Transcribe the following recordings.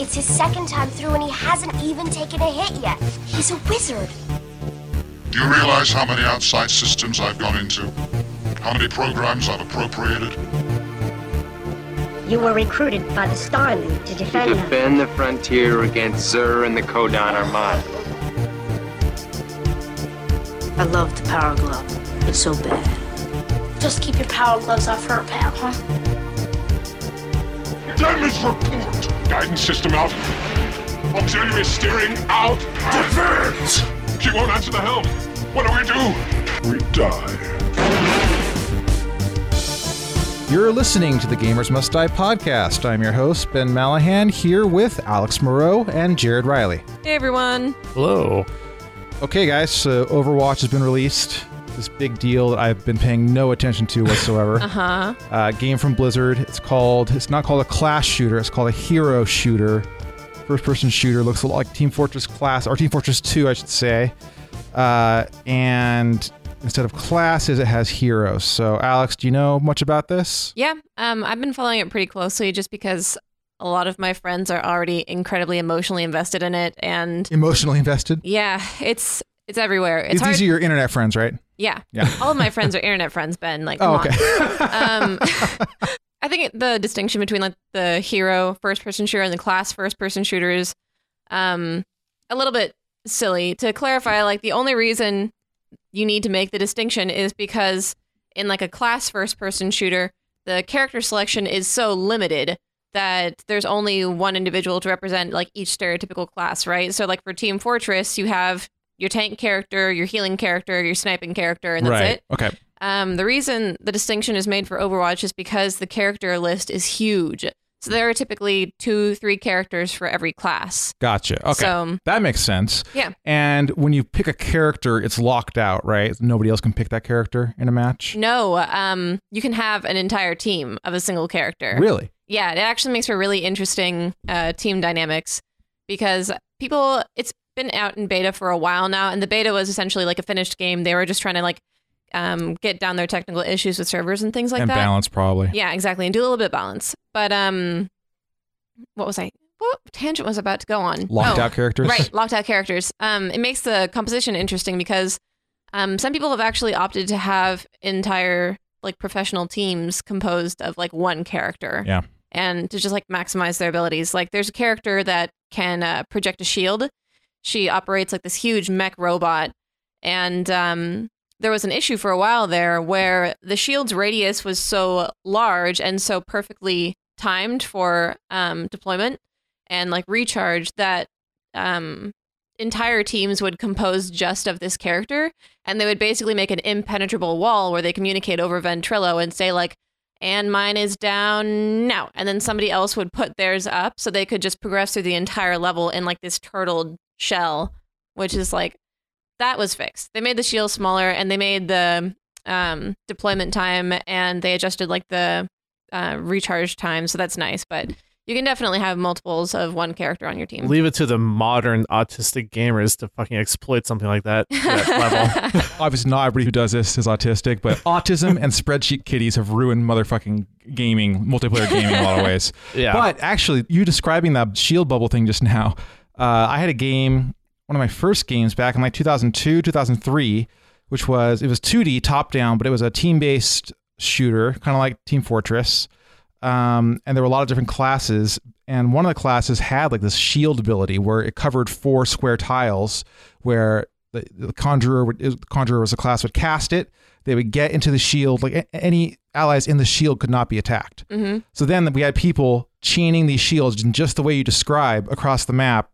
It's his second time through and he hasn't even taken a hit yet. He's a wizard. Do you realize how many outside systems I've gone into? How many programs I've appropriated? You were recruited by the Star League to defend, them. Defend the frontier against Xur and the Kodan Armada. I love the power glove. It's so bad. Just keep your power gloves off her, pal, huh? Damage report! Guidance system out. Auxiliary steering out. Defense! She won't answer the helm. What do we do? We die. You're listening to the Gamers Must Die podcast. I'm your host, Ben Malahan, here with Alex Moreau and Jared Riley. Hey everyone. Hello. Okay, guys, so Overwatch has been released. This big deal that I've been paying no attention to whatsoever. Uh-huh. uh, game from Blizzard. It's called, it's not called a class shooter, it's called a hero shooter. First person shooter. Looks a lot like Team Fortress Class, or Team Fortress 2, I should say. Uh, and instead of classes, it has heroes. So, Alex, do you know much about this? Yeah, um, I've been following it pretty closely just because a lot of my friends are already incredibly emotionally invested in it, and Emotionally invested? yeah, it's it's everywhere. It's These hard. are your internet friends, right? Yeah, Yeah. all of my friends are internet friends. Ben, like, Oh, okay. um, I think the distinction between like the hero first person shooter and the class first person shooters, um, a little bit silly. To clarify, like the only reason you need to make the distinction is because in like a class first person shooter, the character selection is so limited that there's only one individual to represent like each stereotypical class, right? So like for Team Fortress, you have your tank character, your healing character, your sniping character, and that's right. it. Okay. Um, the reason the distinction is made for Overwatch is because the character list is huge. So there are typically two, three characters for every class. Gotcha. Okay. So that makes sense. yeah, And when you pick a character, it's locked out, right? Nobody else can pick that character in a match. no, um, you can have an entire team of a single character. Really? Yeah, it actually makes for really interesting uh, team dynamics because people, it's been out in beta for a while now, and the beta was essentially like a finished game. They were just trying to like um, get down their technical issues with servers and things like and that. balance, probably. Yeah, exactly, and do a little bit of balance. But um, what was I? What tangent was I about to go on? Locked Oh, out characters. Right, locked out characters. Um, it makes the composition interesting because um, some people have actually opted to have entire like professional teams composed of like one character. Yeah. And to just like maximize their abilities. Like there's a character that can uh, project a shield. She operates like this huge mech robot, and um, there was an issue for a while there where the shield's radius was so large and so perfectly timed for um, deployment and like recharge that um, entire teams would compose just of this character. And they would basically make an impenetrable wall where they communicate over ventrilo and say like and mine is down now. And then somebody else would put theirs up so they could just progress through the entire level in like this turtled shell which is like that was fixed they made the shield smaller and they made the um, deployment time and they adjusted like the uh, recharge time so that's nice but you can definitely have multiples of one character on your team Leave it to the modern autistic gamers to fucking exploit something like that, that level. Obviously, not everybody who does this is autistic, but autism and spreadsheet kitties have ruined motherfucking gaming, multiplayer gaming in a lot of ways. Yeah. But actually, you describing that shield bubble thing just now, uh, I had a game, one of my first games back in like 2002, 2003, which was, it was 2D top down, but it was a team based shooter, kind of like Team Fortress. Um, and there were a lot of different classes. And one of the classes had like this shield ability where it covered four square tiles where the, the conjurer would, the conjurer was a class would cast it. They would get into the shield. Like any allies in the shield could not be attacked. hmm So then we had people chaining these shields in just the way you describe across the map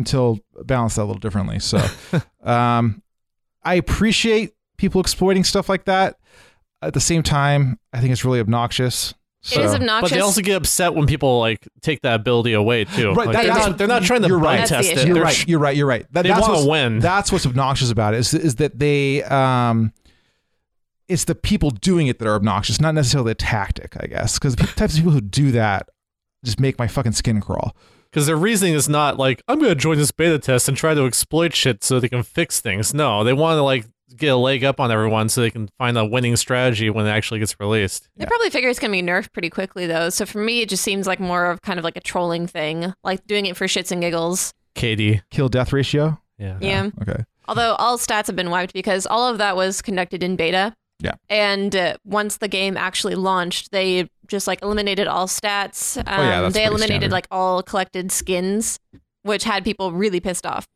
until balance that a little differently. So um, I appreciate people exploiting stuff like that. At the same time, I think it's really obnoxious. So, it is obnoxious But they also get upset when people like take that ability away too. Right, Like, that- they're, not, they're not trying to you're right. That's the test issue. it. You're They're right. sh- You're right. You're right. That, They that's wanna what's- win. That's what's obnoxious about it. Is, is that they um, it's the people doing it that are obnoxious, not necessarily the tactic. I guess because the types of people who do that just make my fucking skin crawl. Because their reasoning is not like, I'm going to join this beta test and try to exploit shit so they can fix things. No, they want to like get a leg up on everyone so they can find a winning strategy when it actually gets released. They probably figure it's gonna be nerfed pretty quickly though. So for me, it just seems like more of kind of like a trolling thing, like doing it for shits and giggles. KD. Kill death ratio. Yeah. Yeah. Okay. Although all stats have been wiped because all of that was conducted in beta. Yeah. And uh, once the game actually launched, they just like eliminated all stats. Um, Oh, yeah, that's they eliminated standard. like all collected skins, which had people really pissed off.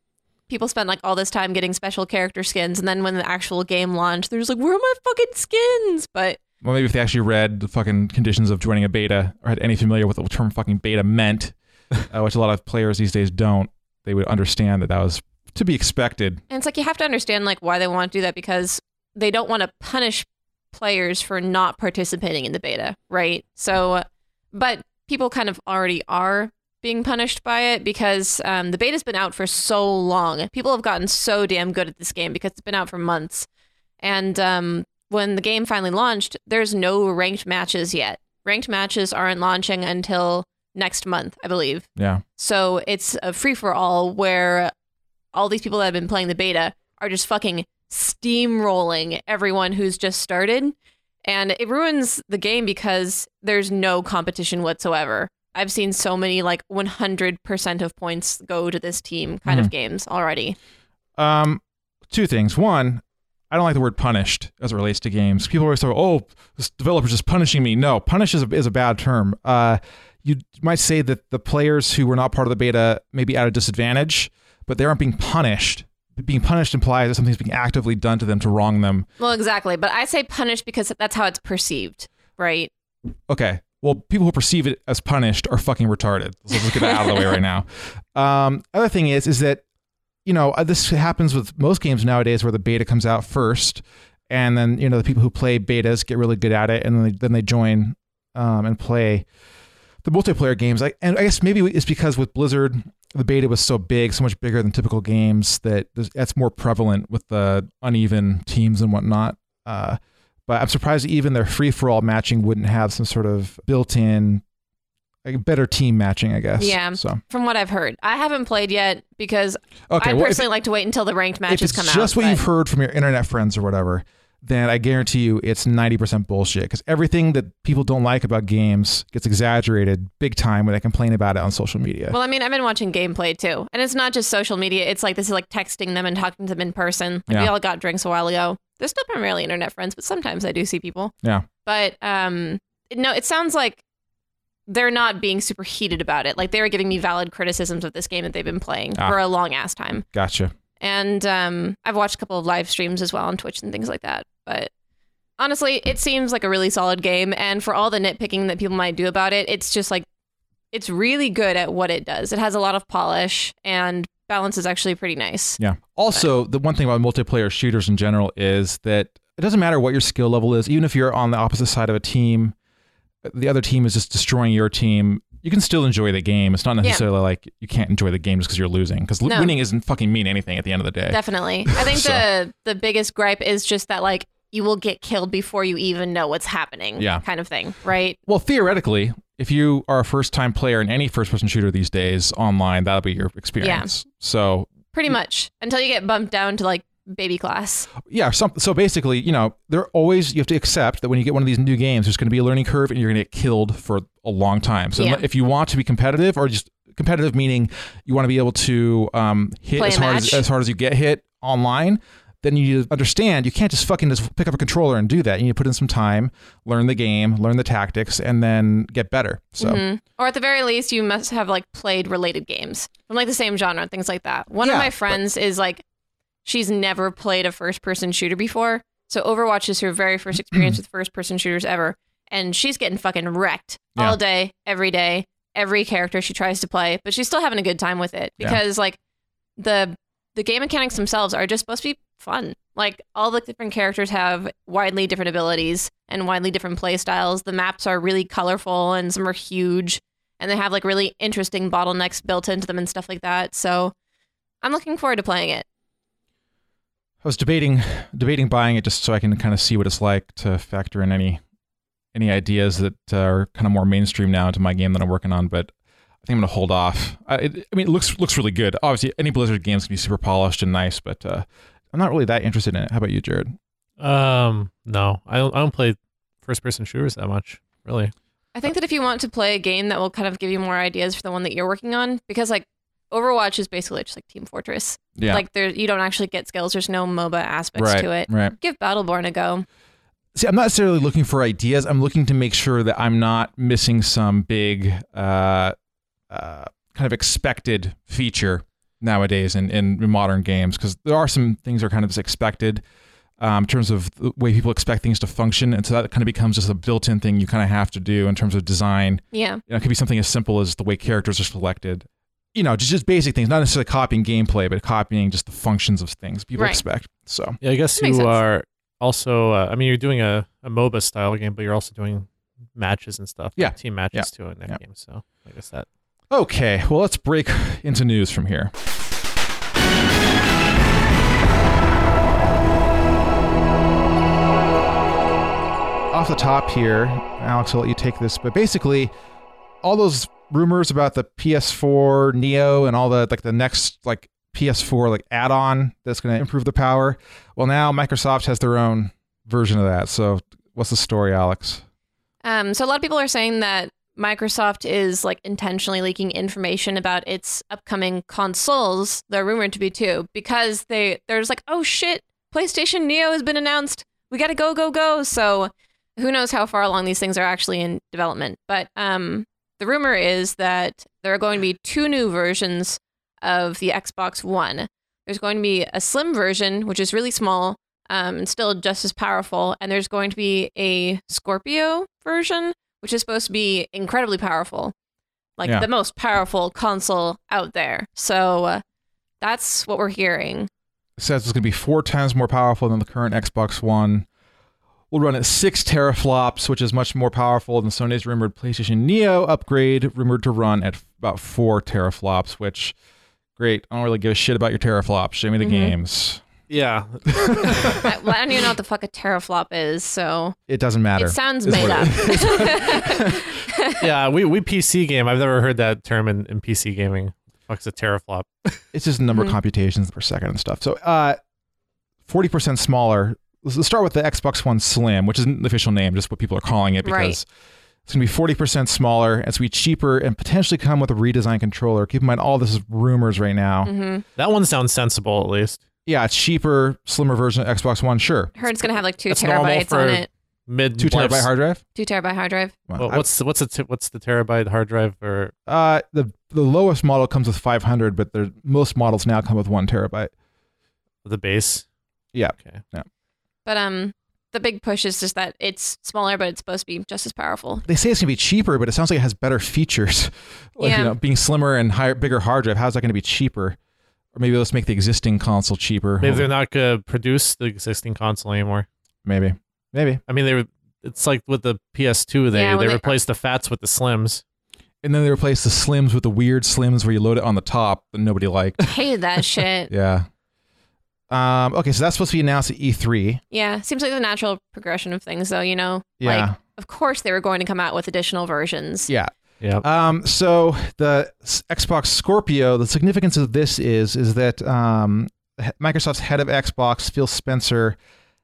People spent like all this time getting special character skins, and then when the actual game launched, they're just like, "Where are my fucking skins?" But Well, maybe if they actually read the fucking conditions of joining a beta or had any familiar with what the term fucking beta meant, uh, which a lot of players these days don't, they would understand that that was to be expected. And it's like you have to understand like why they want to do that because they don't want to punish players for not participating in the beta, right? So, but people kind of already are being punished by it because um, the beta's been out for so long. People have gotten so damn good at this game because it's been out for months. And um, when the game finally launched, there's no ranked matches yet. Ranked matches aren't launching until next month, I believe. Yeah. So it's a free for all where all these people that have been playing the beta are just fucking steamrolling everyone who's just started. And it ruins the game because there's no competition whatsoever. I've seen so many like 100% of points go to this team kind of Mhm. games already. Um, two things. One, I don't like the word punished as it relates to games. People always say, "Oh, this developer's just punishing me." No, punish is a, is a bad term. Uh, you might say that the players who were not part of the beta may be at a disadvantage, but they aren't being punished. Being punished implies that something's being actively done to them to wrong them. Well, exactly. But I say punished because that's how it's perceived, right? Okay. Well, people who perceive it as punished are fucking retarded. So let's get that out of the way right now. Um, other thing is, is that you know uh, this happens with most games nowadays, where the beta comes out first, and then you know the people who play betas get really good at it, and then they, then they join um, and play the multiplayer games. I, and I guess maybe it's because with Blizzard, the beta was so big, so much bigger than typical games that that's more prevalent with the uneven teams and whatnot. Uh, but I'm surprised even their free for all matching wouldn't have some sort of built in like better team matching, I guess. Yeah. So From what I've heard, I haven't played yet because Okay, I well, if- personally like to wait until the ranked if matches come out. just what but- you've heard from your internet friends or whatever, then I guarantee you it's 90% bullshit because everything that people don't like about games gets exaggerated big time when they complain about it on social media. Well, I mean, I've been watching gameplay too, and it's not just social media. It's like this is like texting them and talking to them in person. Like we all got drinks a while ago. They're still primarily internet friends, but sometimes I do see people. yeah. But um, no, it sounds like they're not being super heated about it. Like they were giving me valid criticisms of this game that they've been playing Ah. for a long ass time. Gotcha. And um, I've watched a couple of live streams as well on Twitch and things like that. But honestly, it seems like a really solid game. And for all the nitpicking that people might do about it, it's just like it's really good at what it does. It has a lot of polish and balance is actually pretty nice. Yeah. Also, the one thing about multiplayer shooters in general is that it doesn't matter what your skill level is, even if you're on the opposite side of a team, the other team is just destroying your team. You can still enjoy the game. It's not necessarily like you can't enjoy the game just because you're losing. Because No. winning isn't fucking mean anything at the end of the day. Definitely. I think So- the the biggest gripe is just that like you will get killed before you even know what's happening. Yeah. Kind of thing, right? Well, theoretically, if you are a first time player in any first person shooter these days online, that'll be your experience. Yeah. So, Pretty much. Until you get bumped down to like baby class. yeah, some, so basically, you know, there always, you have to accept that when you get one of these new games, there's going to be a learning curve and you're going to get killed for a long time. So, Yeah. if you want to be competitive or just competitive, meaning you want to be able to um, hit Play as hard as, as hard as you get hit online, then you need to understand you can't just fucking just pick up a controller and do that. You need to put in some time, learn the game, learn the tactics, and then get better. So, Mhm. Or at the very least, you must have like played related games from like the same genre and things like that. One Yeah, of my but- friends is like, she's never played a first person shooter before. So Overwatch is her very first experience with first person shooters ever. And she's getting fucking wrecked Yeah. all day, every day, every character she tries to play, but she's still having a good time with it Yeah. because like the the game mechanics themselves are just supposed to be fun. Like all the different characters have widely different abilities and widely different play styles. The maps are really colorful and some are huge and they have like really interesting bottlenecks built into them and stuff like that. So I'm looking forward to playing it. I was debating debating buying it just so I can kind of see what it's like to factor in any any ideas that uh, are kind of more mainstream now into my game that I'm working on. But I think I'm gonna hold off. I, it, I mean, it looks looks really good. Obviously, any Blizzard games can be super polished and nice, but uh, I'm not really that interested in it. How about you, Jared? Um, no, I don't. I don't play first person shooters that much, really. I think that if you want to play a game that will kind of give you more ideas for the one that you're working on, because like Overwatch is basically just like Team Fortress. Yeah. Like there, you don't actually get skills. There's no MOBA aspects right, to it. right. Give Battleborn a go. See, I'm not necessarily looking for ideas. I'm looking to make sure that I'm not missing some big, uh, uh, kind of expected feature nowadays in, in modern games because there are some things that are kind of expected um, in terms of the way people expect things to function, and so that kind of becomes just a built-in thing you kind of have to do in terms of design. Yeah. You know, it could be something as simple as the way characters are selected. You know, just just basic things, not necessarily copying gameplay, but copying just the functions of things people Right. expect. So Yeah, I guess you sense. are also. Uh, I mean, you're doing a, a MOBA style game, but you're also doing matches and stuff. like Yeah. team matches Yeah. too in that Yeah. game. So I guess that. Okay, well, let's break into news from here. Off the top here, Alex, I'll let you take this, but basically, all those rumors about the PS4 Neo and all the like the next like PS4 like add-on that's going to improve the power. Well, now Microsoft has their own version of that. So, what's the story, Alex? Um, so a lot of people are saying that Microsoft is like intentionally leaking information about its upcoming consoles. They're rumored to be too, because they they're just like, oh shit, PlayStation Neo has been announced. We got to go go go. So who knows how far along these things are actually in development? But um, the rumor is that there are going to be two new versions of the Xbox One. There's going to be a slim version, which is really small, um, and still just as powerful. And there's going to be a Scorpio version, which is supposed to be incredibly powerful, like Yeah. the most powerful console out there. So uh, that's what we're hearing. It says it's going to be four times more powerful than the current Xbox One. We'll run at six teraflops, which is much more powerful than Sony's rumored PlayStation Neo upgrade, rumored to run at about four teraflops. Which, great. I don't really give a shit about your teraflops. Show me the Mhm. games. Yeah. I, well, I don't even know what the fuck a teraflop is, so It doesn't matter. it sounds made up. yeah. We we PC game. I've never heard that term in, in PC gaming. Fuck's a teraflop. It's just the number Mhm. of computations per second and stuff. So, uh, forty percent smaller. Let's let's start with the Xbox One Slim, which isn't the official name, just what people are calling it because Right. it's going to be forty percent smaller. It's going to be cheaper and potentially come with a redesigned controller. Keep in mind, all this is rumors right now. hmm That one sounds sensible at least. Yeah, it's cheaper, slimmer version of Xbox One. Sure, Heard it's gonna have like two That's normal terabytes for on it. Mid two terabyte lifes- hard drive. Two terabyte hard drive. Well, Well, I- what's the, what's the what's the terabyte hard drive or uh the the lowest model comes with five hundred, but the most models now come with one terabyte. the base? Yeah. Okay. Yeah. But um, the big push is just that it's smaller, but it's supposed to be just as powerful. They say it's going to be cheaper, but it sounds like it has better features. like Yeah. you know, being slimmer and higher, bigger hard drive. How's that going to be cheaper? Or maybe let's make the existing console cheaper. Maybe they're not gonna produce the existing console anymore. Maybe. Maybe. I mean, they were. It's like with the PS2, they Yeah, when they they- replaced the fats with the slims. And then they replaced the slims with the weird slims where you load it on the top that nobody liked. Hated that shit. yeah. Um, okay, so that's supposed to be announced at E E3. Yeah, seems like the natural progression of things, though. You know, Yeah. like of course they were going to come out with additional versions. Yeah. Yeah. Um, so the Xbox Scorpio, the significance of this is is that um, Microsoft's head of Xbox, Phil Spencer,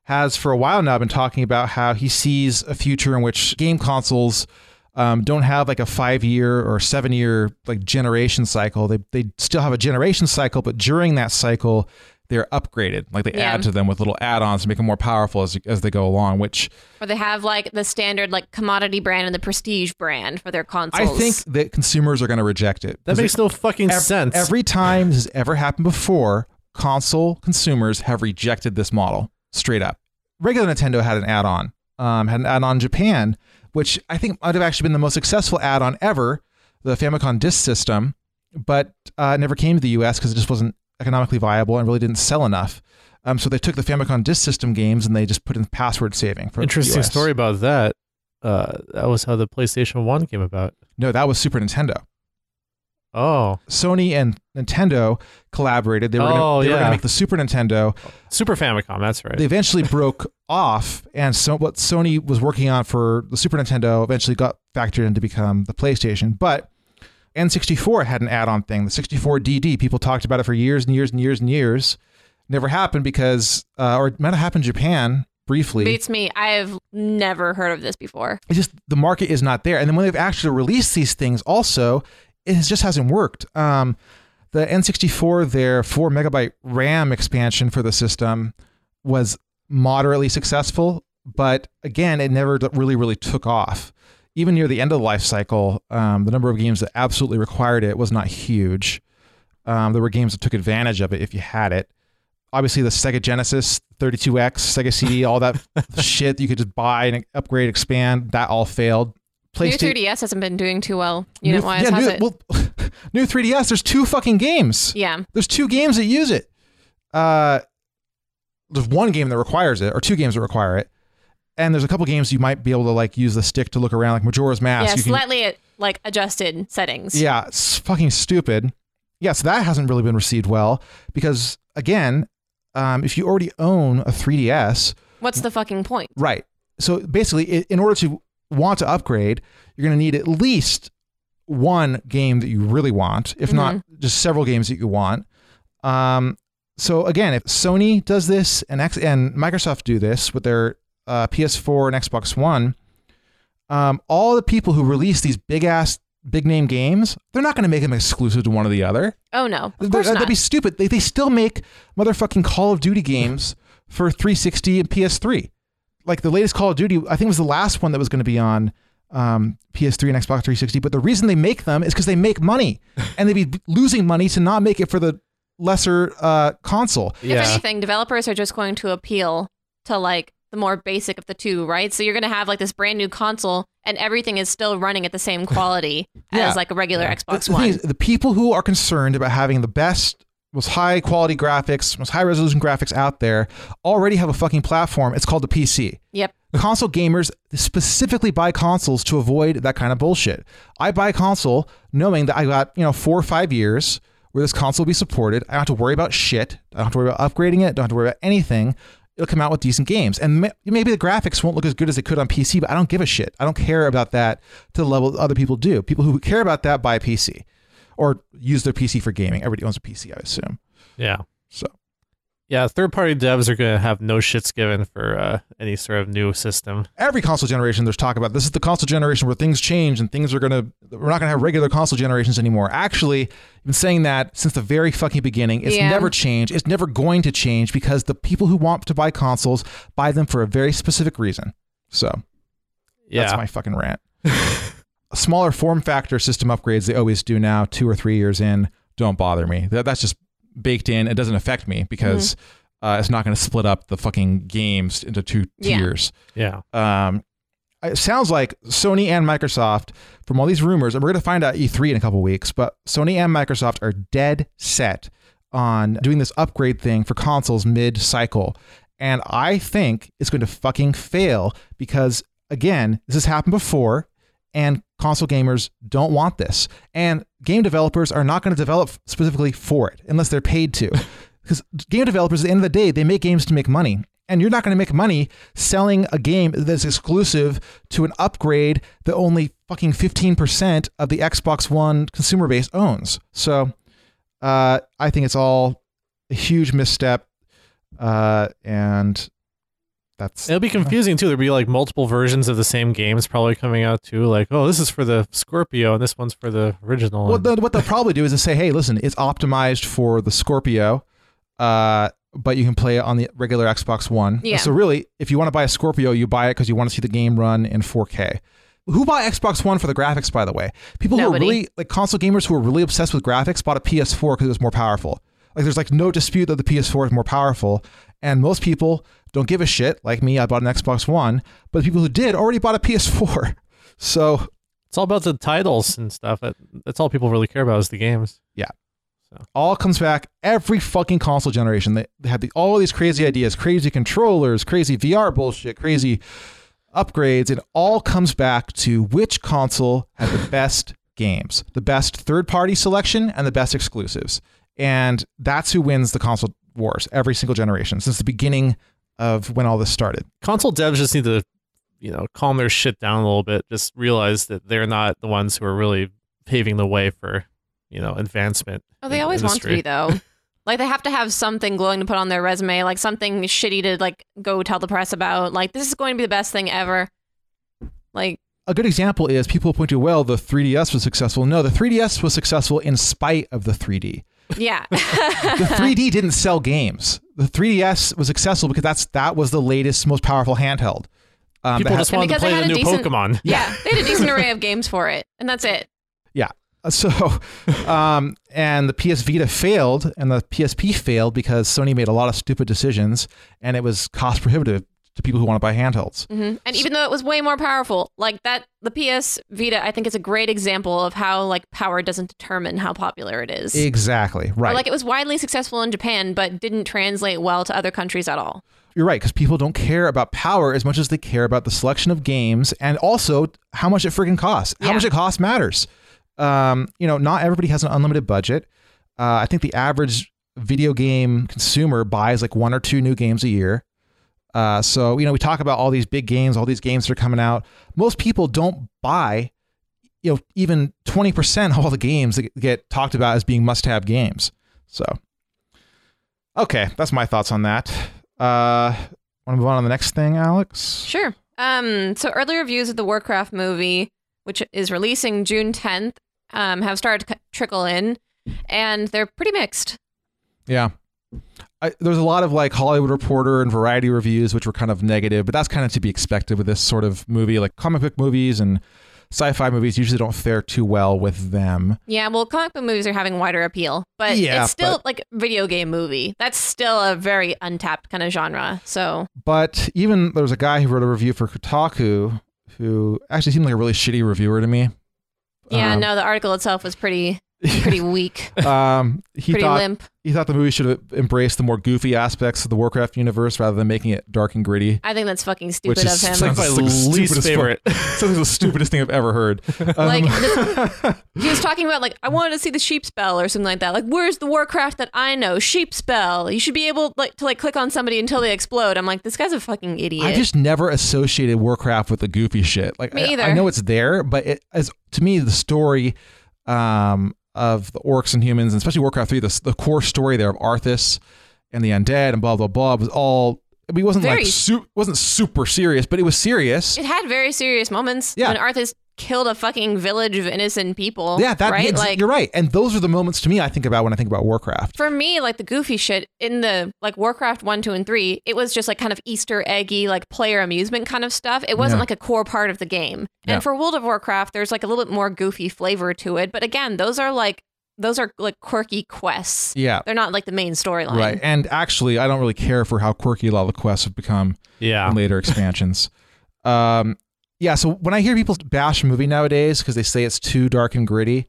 has for a while now been talking about how he sees a future in which game consoles um, don't have like a five year or seven year like generation cycle. They they still have a generation cycle, but during that cycle, they're upgraded. Like they Yeah. add to them with little add-ons to make them more powerful as as they go along. Which Or they have like the standard like commodity brand and the prestige brand for their consoles. I think that consumers are going to reject it. That makes no fucking Ev- sense. Every time this has ever happened before, console consumers have rejected this model straight up. Regular Nintendo had an add-on, um, had an add-on in Japan, which I think might have actually been the most successful add-on ever, the Famicom Disk System, but uh, never came to the U.S. because it just wasn't economically viable and really didn't sell enough. Um, so they took the Famicom Disk System games and they just put in password saving. For the Interesting story about that. Uh, that was how the PlayStation One came about. No, that was Super Nintendo. Oh, Sony and Nintendo collaborated. They were Oh, going to yeah. make the Super Nintendo. Super Famicom. That's right. They eventually broke off, and so what Sony was working on for the Super Nintendo eventually got factored in to become the PlayStation. But N64 had an add-on thing, the 64DD. People talked about it for years and years and years and years. never happened because, uh, or it might have happened in Japan briefly. Beats me. I've never heard of this before. It's just the market is not there. And then when they've actually released these things, also, it just hasn't worked. Um, the N64, their four megabyte RAM expansion for the system was moderately successful, but again, it never really, really took off. Even near the end of the life cycle, um, the number of games that absolutely required it was not huge. Um, there were games that took advantage of it if you had it. Obviously, the Sega Genesis, 32X, Sega CD, all that shit that you could just buy and upgrade, expand, that all failed. New 3DS hasn't been doing too well New- unit wise, yeah, has new, it? Well, new 3DS, there's two fucking games. yeah. There's two games that use it. Uh, there's one game that requires it, or two games that require it, and there's a couple games you might be able to like use the stick to look around, like Majora's Mask. yeah, you can- slightly like adjusted settings. yeah, it's fucking stupid. Yeah, so that hasn't really been received well because again, um, if you already own a 3DS, What's the fucking point? Right. So basically, in order to want to upgrade, you're going to need at least one game that you really want, if not just several games that you want. Um, so again, if Sony does this and X and Microsoft do this with their uh, PS4 and Xbox One, um, all the people who release these big ass big name games, they're not going to make them exclusive to one or the other. Oh no, of They're- course that'd be stupid. They, they still make motherfucking Call of Duty games for 360 and PS3. Like the latest Call of Duty, I think was the last one that was going to be on um, PS3 and Xbox 360. But the reason they make them is because they make money, and they'd be losing money to not make it for the lesser uh, console. If anything, developers are just going to appeal to like the more basic of the two, right? So you're going to have like this brand new console and everything is still running at the same quality Yeah. as like a regular Xbox the, the One. thing is, the people who are concerned about having the best, most high quality graphics, most high resolution graphics out there already have a fucking platform. It's called the PC. Yep. Console gamers specifically buy consoles to avoid that kind of bullshit. I buy a console knowing that I got, you know, four or five years where this console will be supported. I don't have to worry about shit. I don't have to worry about upgrading it. I Don't have to worry about anything. It'll come out with decent games. And ma- maybe the graphics won't look as good as they could on PC, but I don't give a shit. I don't care about that to the level that other people do. People who care about that buy a PC or use their PC for gaming. Everybody owns a PC, I assume. Yeah. So Yeah, third party devs are going to have no shits given for uh, any sort of new system. every console generation there's talk about this is the console generation where things change and things are gonna we're not gonna have regular console generations anymore actually i've been saying that since the very fucking beginning it's Yeah. never changed it's never going to change because the people who want to buy consoles buy them for a very specific reason so Yeah. that's my fucking rant smaller form factor system upgrades they always do now two or three years in don't bother me that, that's just baked in it doesn't affect me because uh, it's not going to split up the fucking games into two Yeah. tiers Yeah. um, it sounds like Sony and Microsoft, from all these rumors, and we're going to find out E3 in a couple weeks, but Sony and Microsoft are dead set on doing this upgrade thing for consoles mid cycle. And I think it's going to fucking fail because, again, this has happened before, and console gamers don't want this. And game developers are not going to develop specifically for it unless they're paid to. Because game developers, at the end of the day, they make games to make money. And you're not going to make money selling a game that's exclusive to an upgrade that only fucking 15% of the Xbox One consumer base owns. So uh, I think it's all a huge misstep. Uh, and that's It'll be confusing too. There'll be like multiple versions of the same games probably coming out too. Like, oh, this is for the Scorpio and this one's for the original. Well, the, what they'll probably do is to say, hey, listen, it's optimized for the Scorpio, uh, but you can play it on the regular Xbox One. Yeah. So really, if you want to buy a Scorpio, you buy it because you want to see the game run in 4K. Who bought Xbox One for the graphics, by the way? People who are really like console gamers who are really obsessed with graphics bought a PS4 because it was more powerful. Like there's like no dispute that the PS4 is more powerful, and most people don't give a shit. Like me, I bought an Xbox One, but the people who did already bought a PS4. So it's all about the titles and stuff. That, that's all people really care about is the games. Yeah. So. All comes back every fucking console generation. They, they have the, all these crazy ideas, crazy controllers, crazy VR bullshit, crazy upgrades. It all comes back to which console had the best games, the best third party selection, and the best exclusives. And that's who wins the console wars every single generation since the beginning of when all this started. Console devs just need to, you know, calm their shit down a little bit. Just realize that they're not the ones who are really paving the way for, you know, advancement. Oh, they in the always want to be though. Like they have to have something glowing to put on their resume, like something shitty to like go tell the press about. Like this is going to be the best thing ever. Like A good example is people point to, well, the 3DS was successful. No, the 3DS was successful in spite of the 3D. Yeah. The 3D didn't sell games. The 3DS was successful because that's that was the latest, most powerful handheld. Um, People just had- wanted to play the a new decent- Pokemon. yeah. They had a decent array of games for it. And that's it. Yeah. So, um, and the PS Vita failed, and the PSP failed because Sony made a lot of stupid decisions, and it was cost prohibitive to people who want to buy handhelds. hmm And even though it was way more powerful, like that, the PS Vita, I think is a great example of how like power doesn't determine how popular it is. Exactly Or, right. like it was widely successful in Japan, but didn't translate well to other countries at all. You're right because people don't care about power as much as they care about the selection of games and also how much it freaking costs. How Yeah. much it costs matters. Um, you know, not everybody has an unlimited budget. Uh, I think the average video game consumer buys like one or two new games a year. Uh, so you know, we talk about all these big games, all these games that are coming out. Most people don't buy, you know, even twenty percent of all the games that get talked about as being must-have games. So, okay, that's my thoughts on that. Uh, want to move on to the next thing, Alex? Sure. Um, so early reviews of the Warcraft movie, which is releasing June 10th, um, have started to trickle in, and they're pretty mixed. Yeah. I, there's a lot of like Hollywood Reporter and Variety reviews, which were kind of negative, but that's kind of to be expected with this sort of movie. Like comic book movies and sci-fi movies usually don't fare too well with them. Yeah, well, comic book movies are having wider appeal, but Yeah, it's still but- like video game movie. That's still a very untapped kind of genre. So But even there was a guy who wrote a review for Kotaku who actually seemed like a really shitty reviewer to me. yeah, Um, no, the article itself was pretty pretty weak, Um, he pretty thought limp. he thought the movie should have embraced the more goofy aspects of the Warcraft universe rather than making it dark and gritty. I think that's fucking Which stupid of him. sounds like the least stupidest favorite. fu- sounds like the stupidest thing I've ever heard. Um, Like this- he was talking about like I wanted to see the sheep spell or something like that. Like where's the Warcraft that I know? Sheep spell. You should be able like to like click on somebody until they explode. I'm like this guy's a fucking idiot. I just never associated Warcraft with the goofy shit. Like Me I- either. I, know it's there, but it as to me the story um, of the orcs and humans, and especially Warcraft three, the, the core story there of Arthas and the undead and blah blah blah was all. I mean, it wasn't Very- like su- wasn't super serious, but it was serious. it had very serious moments Yeah. when Arthas killed a fucking village of innocent people. yeah, that right. ex- like you're right, and those are the moments to me I think about when I think about Warcraft. for me, like the goofy shit in the like Warcraft one, two, and three, it was just like kind of Easter eggy, like player amusement kind of stuff. It wasn't Yeah. like a core part of the game. Yeah. And for World of Warcraft, there's like a little bit more goofy flavor to it. But again, those are like those are like quirky quests. Yeah, They're not like the main storyline. right. And actually, I don't really care for how quirky a lot of the quests have become. Yeah. in later expansions. Um, yeah, so when I hear people bash a movie nowadays because they say it's too dark and gritty,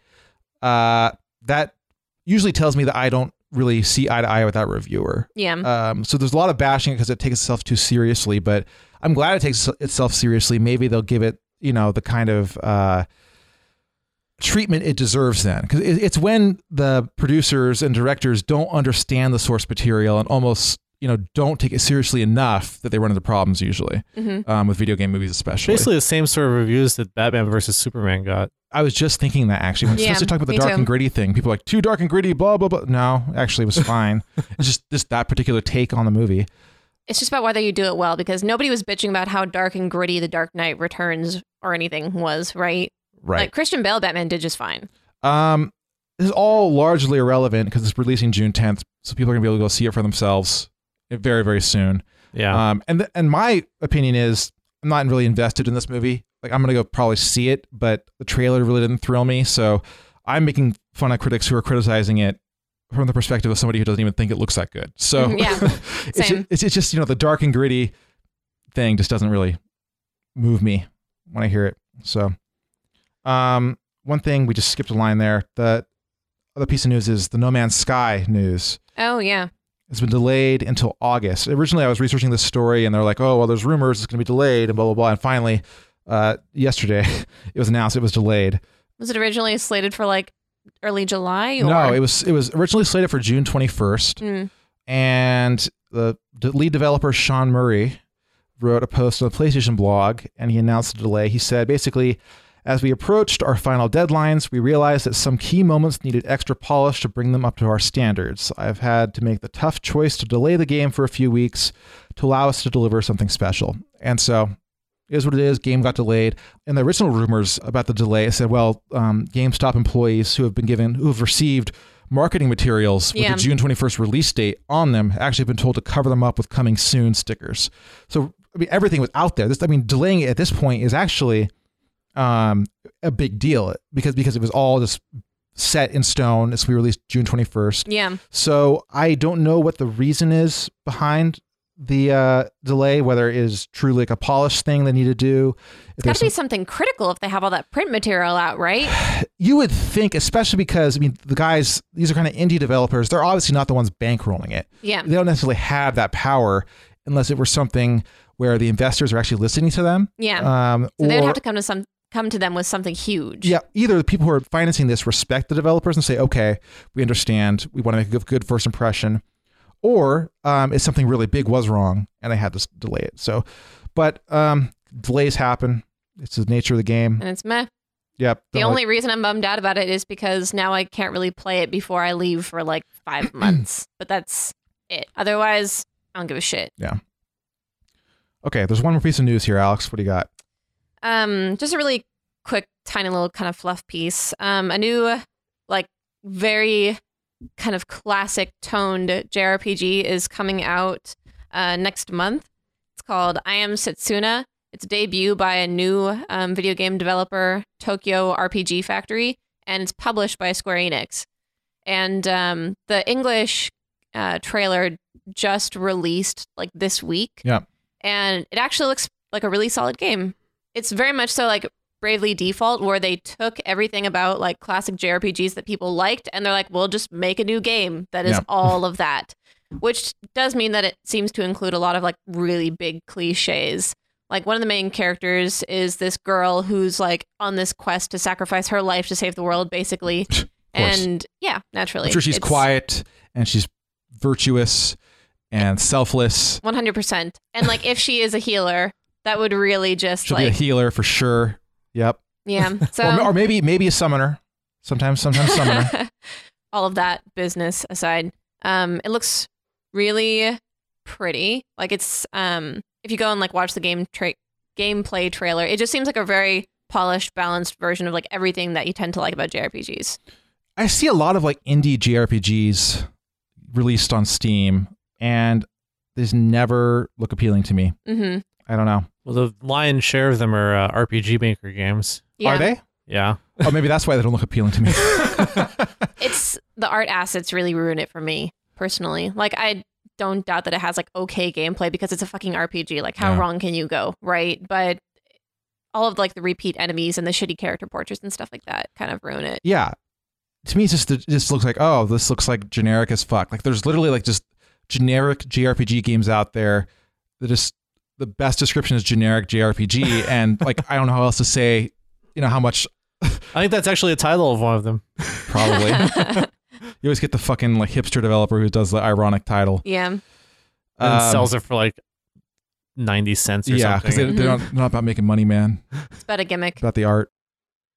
uh, that usually tells me that I don't really see eye to eye with that reviewer. Yeah. Um, so there's a lot of bashing because it takes itself too seriously, but I'm glad it takes itself seriously. Maybe they'll give it, you know, the kind of uh, treatment it deserves then. Because it's when the producers and directors don't understand the source material and almost, you know, don't take it seriously enough that they run into problems usually Mhm. um, with video game movies, especially. Basically the same sort of reviews that Batman versus Superman got. I was just thinking that actually, when Yeah, especially talking about the dark too. and gritty thing, people are like too dark and gritty, blah blah blah. No, actually, it was fine. it's just just that particular take on the movie. It's just about whether you do it well because nobody was bitching about how dark and gritty the Dark Knight Returns or anything was, right? Right. Like Christian Bale Batman did just fine. Um, this is all largely irrelevant because it's releasing June 10th, so people are gonna be able to go see it for themselves very very soon. Yeah. Um, and th- and my opinion is I'm not really invested in this movie. Like I'm gonna go probably see it, but the trailer really didn't thrill me. So I'm making fun of critics who are criticizing it from the perspective of somebody who doesn't even think it looks that good. So Mhm, yeah, it's, same. it's it's just you know the dark and gritty thing just doesn't really move me when I hear it. So, um, one thing we just skipped a line there. The other piece of news is the No Man's Sky news Oh yeah. Has been delayed until August. Originally, I was researching this story, and they're like, "Oh, well, there's rumors it's going to be delayed," and blah blah blah. And finally, uh, yesterday, it was announced it was delayed. Was it originally slated for like early July? Or? No, it was it was originally slated for June 21st, Mm. and the lead developer Sean Murray wrote a post on the PlayStation blog, and he announced the delay. He said basically, As we approached our final deadlines, we realized that some key moments needed extra polish to bring them up to our standards. I've had to make the tough choice to delay the game for a few weeks to allow us to deliver something special. And so it is what it is. Game got delayed. And the original rumors about the delay said, well, um, GameStop employees who have been given, who have received marketing materials with Yeah. the June 21st release date on them actually have been told to cover them up with coming soon stickers. So, I mean, everything was out there. This, I mean, delaying it at this point is actually um, a big deal because because it was all just set in stone. It's we released June 21st. Yeah. So I don't know what the reason is behind the uh, delay, whether it is truly like a polish thing they need to do. It's got to be something critical if they have all that print material out, right? you would think, especially because I mean, the guys, these are kind of indie developers. They're obviously not the ones bankrolling it. Yeah. They don't necessarily have that power unless it were something where the investors are actually listening to them. Yeah. Um, So they'd have to come to some come to them with something huge. Yeah, either the people who are financing this respect the developers and say, okay, we understand, we want to make a good, first impression, or um, if something really big was wrong and they had to delay it. So, but um, delays happen. It's the nature of the game. And it's meh. Yep. The only reason I'm bummed out about it is because now I can't really play it before I leave for like five months. But that's it. Otherwise, I don't give a shit. Yeah. okay, there's one more piece of news here, Alex. What do you got? Um, just a really quick, tiny little kind of fluff piece. Um, a new, like, very kind of classic toned JRPG is coming out uh, next month. It's called I Am Setsuna. It's a debut by a new um, video game developer, Tokyo RPG Factory, and it's published by Square Enix. And um, the English uh, trailer just released like this week Yeah. and it actually looks like a really solid game. It's very much so like Bravely Default, where they took everything about like classic JRPGs that people liked, and they're like, "We'll just make a new game that is Yeah. all of that," which does mean that it seems to include a lot of like really big cliches. Like one of the main characters is this girl who's like on this quest to sacrifice her life to save the world, basically. and yeah, naturally, I'm sure she's quiet and she's virtuous and selfless. 100%. And like if she is a healer, that would really just She'll be a healer for sure. Yep. yeah. So or, or maybe maybe a summoner. Sometimes, sometimes summoner. all of that business aside, um, it looks really pretty. Like it's um, if you go and like watch the game tra- gameplay trailer, it just seems like a very polished, balanced version of like everything that you tend to like about JRPGs. I see a lot of like indie JRPGs released on Steam, and these never look appealing to me. Mm-hmm. I don't know. Well, the lion's share of them are uh, RPG Maker games. Yeah. Are they? Yeah. Oh, maybe that's why they don't look appealing to me. It's the art assets really ruin it for me personally. Like I don't doubt that it has like okay gameplay because it's a fucking RPG. Like how Yeah. wrong can you go, right? But all of like the repeat enemies and the shitty character portraits and stuff like that kind of ruin it. yeah. To me, it's just it just looks like oh, this looks like generic as fuck. Like there's literally like just generic JRPG games out there that just the best description is generic JRPG, and like I don't know how else to say, you know, how much I think that's actually a title of one of them. probably. you always get the fucking like hipster developer who does the ironic title. Yeah. And Um, sells it for like 90 cents or yeah, because something. they, they're not, not about making money, man. It's about a gimmick. About the art.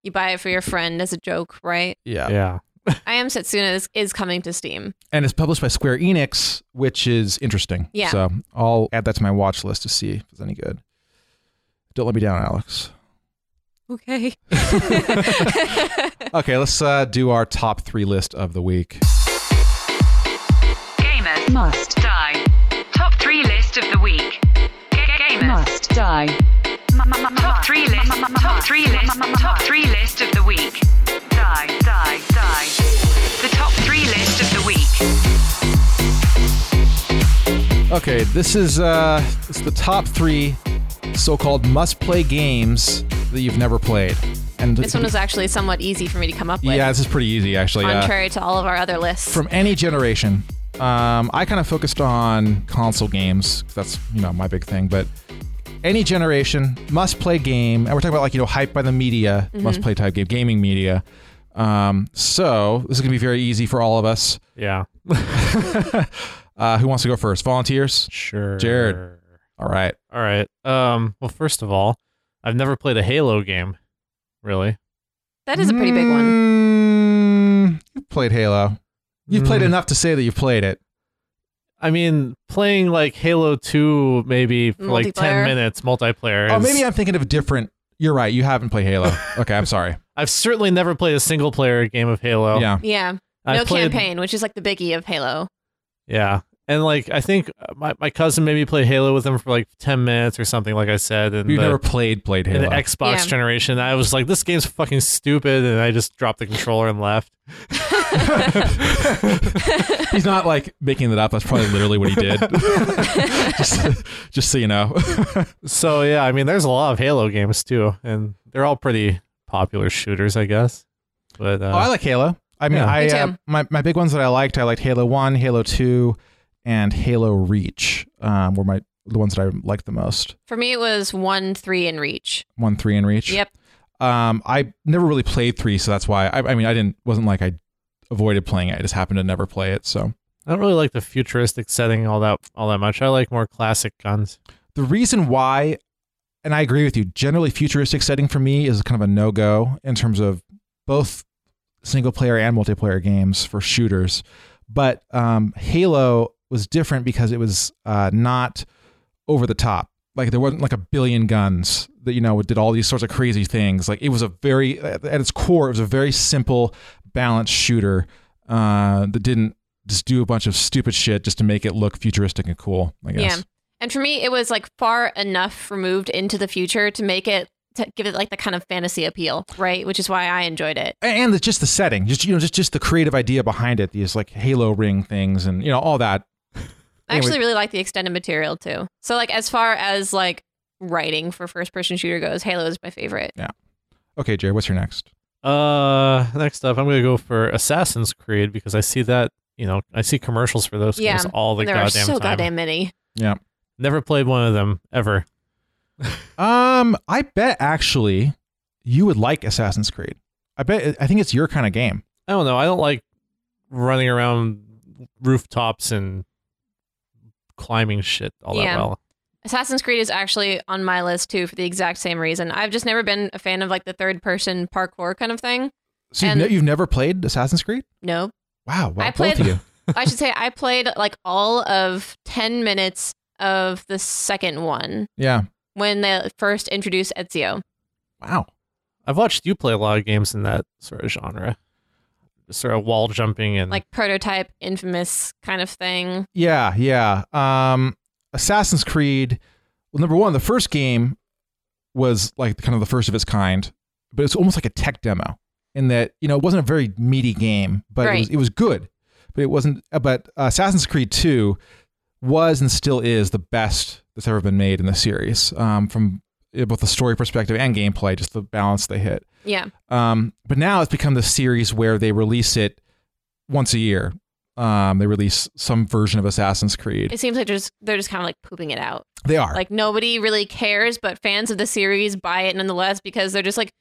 You buy it for your friend as a joke, right? Yeah. yeah. I Am Setsuna is, is coming to Steam. And it's published by Square Enix, which is interesting. Yeah. So I'll add that to my watch list to see if it's any good. Don't let me down, Alex. Okay. Okay, let's uh, do our top three list of the week. Gamers must die. Top three list of the week. Gamers must die. Top three list. Top three list. Top three list of the week. Die, die, die. The top three list of the week. Okay, this is uh, it's the top three so-called must-play games that you've never played. And this one was actually somewhat easy for me to come up with, yeah, this is pretty easy actually. Uh, contrary to all of our other lists. from any generation. Um, I kind of focused on console games. That's you know my big thing, but any generation must play game, and we're talking about like you know hype by the media, Mm-hmm. must play type game, gaming media. Um, so this is gonna be very easy for all of us. Yeah. uh, who wants to go first? Volunteers. Sure. Jared. All right. All right. Um, well, first of all, I've never played a Halo game, really. That is a pretty big one. Mm, you've played Halo. You've played Mm. enough to say that you've played it. I mean, playing like Halo 2 maybe for like 10 Multiplayer. minutes multiplayer. Oh, is- maybe I'm thinking of a different. You're right. You haven't played Halo. Okay, I'm sorry. I've certainly never played a single player game of Halo. Yeah. Yeah. No I've played- campaign, which is like the biggie of Halo. Yeah. And like I think uh, my, my cousin made me play Halo with him for like 10 minutes or something like I said and You've the, never played played in Halo. the Xbox Yeah. generation I was like this game's fucking stupid and I just dropped the controller and left. He's not like making that up. That's probably literally what he did. just, just so you know. So yeah, I mean there's a lot of Halo games too and they're all pretty popular shooters I guess. But uh, oh, I like Halo. I mean, Yeah. I Me uh, my my big ones that I liked. I liked Halo One, Halo Two, and Halo Reach. Um, were my the ones that I liked the most. For me, it was one, three, and Reach. One, three, and Reach. Yep. Um, I never really played three, so that's why. I, I mean, I didn't wasn't like I avoided playing it. I just happened to never play it. So I don't really like the futuristic setting all that all that much. I like more classic guns. the reason why, and I agree with you, generally futuristic setting for me is kind of a no go in terms of both single player and multiplayer games for shooters. But um, Halo was different because it was uh, not over the top. Like there wasn't like a billion guns that you know did all these sorts of crazy things. Like it was a very at its core, it was a very simple, balanced shooter uh, that didn't just do a bunch of stupid shit just to make it look futuristic and cool. I guess. Yeah. And for me, it was like far enough removed into the future to make it to give it like the kind of fantasy appeal, right? Which is why I enjoyed it. and the, just the setting, just you know, just just the creative idea behind it, these like Halo ring things, and you know all that. I actually Anyway. really like the extended material too. So like as far as like writing for first person shooter goes, Halo is my favorite. Yeah. Okay, Jerry, what's your next? Uh, next up, I'm gonna go for Assassin's Creed because I see that you know I see commercials for those Yeah, games all the and there are goddamn so time. goddamn many. Yeah. Never played one of them ever. Um, I bet actually you would like Assassin's Creed. I bet I think it's your kind of game. I don't know. I don't like running around rooftops and climbing shit all Yeah. that well. Assassin's Creed is actually on my list too for the exact same reason. I've just never been a fan of like the third person parkour kind of thing. So you've, ne- you've never played Assassin's Creed? No. Wow, wow I both played- of you. I should say I played like all of 10 minutes of the second one Yeah. when they first introduced Ezio. Wow. I've watched you play a lot of games in that sort of genre, sort of wall jumping and Like prototype, infamous kind of thing. Yeah, yeah. Um, Assassin's Creed. Well, number one, the first game was like kind of the first of its kind, but it's almost like a tech demo in that you know it wasn't a very meaty game, but it was it was good, but it wasn't. uh, But Assassin's Creed Two was and still is the best that's ever been made in the series, um, from both the story perspective and gameplay, just the balance they hit. Yeah. Um, but now it's become the series where they release it once a year. Um, they release some version of Assassin's Creed. It seems like they're just, they're just kind of like pooping it out. They are. Like nobody really cares, but fans of the series buy it nonetheless because they're just like,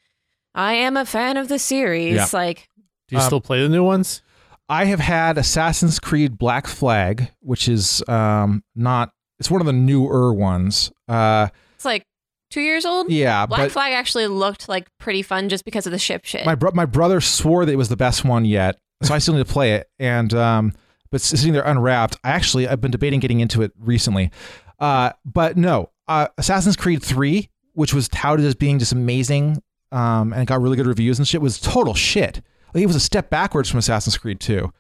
I am a fan of the series. Yeah. Like, do you um, still play the new ones? I have had Assassin's Creed Black Flag, which is um, not. It's one of the newer ones. Uh, it's like two years old. yeah, Black but Flag actually looked like pretty fun just because of the ship shit. my bro- my brother swore that it was the best one yet, so I still need to play it. And um, but sitting there unwrapped. I actually I've been debating getting into it recently, uh, but no, uh, Assassin's Creed Three, which was touted as being just amazing, um, and got really good reviews and shit, was total shit. Like it was a step backwards from Assassin's Creed Two,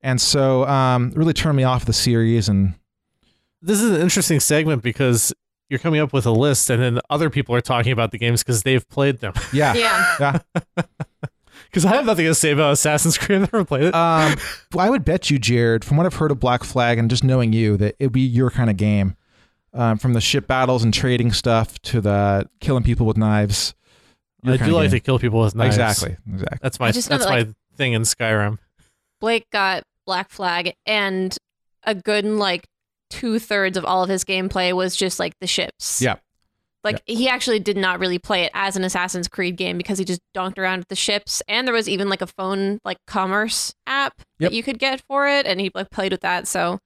and so um, it really turned me off the series. And This is an interesting segment because you're coming up with a list and then other people are talking about the games because they've played them. yeah, yeah. yeah. Because I have nothing to say about Assassin's Creed. I've never played it. Um, well, I would bet you, Jared, from what I've heard of Black Flag and just knowing you, that it'd be your kind of game. Um, from the ship battles and trading stuff to the killing people with knives. I do like game. to kill people with knives. Exactly, exactly. That's my just that's that, my thing in Skyrim. Blake got Black Flag, and a good like two thirds of all of his gameplay was just like the ships. Yeah. Like he actually did not really play it as an Assassin's Creed game because he just donked around with the ships, and there was even like a phone like commerce app Yep. that you could get for it, and he like played with that. So,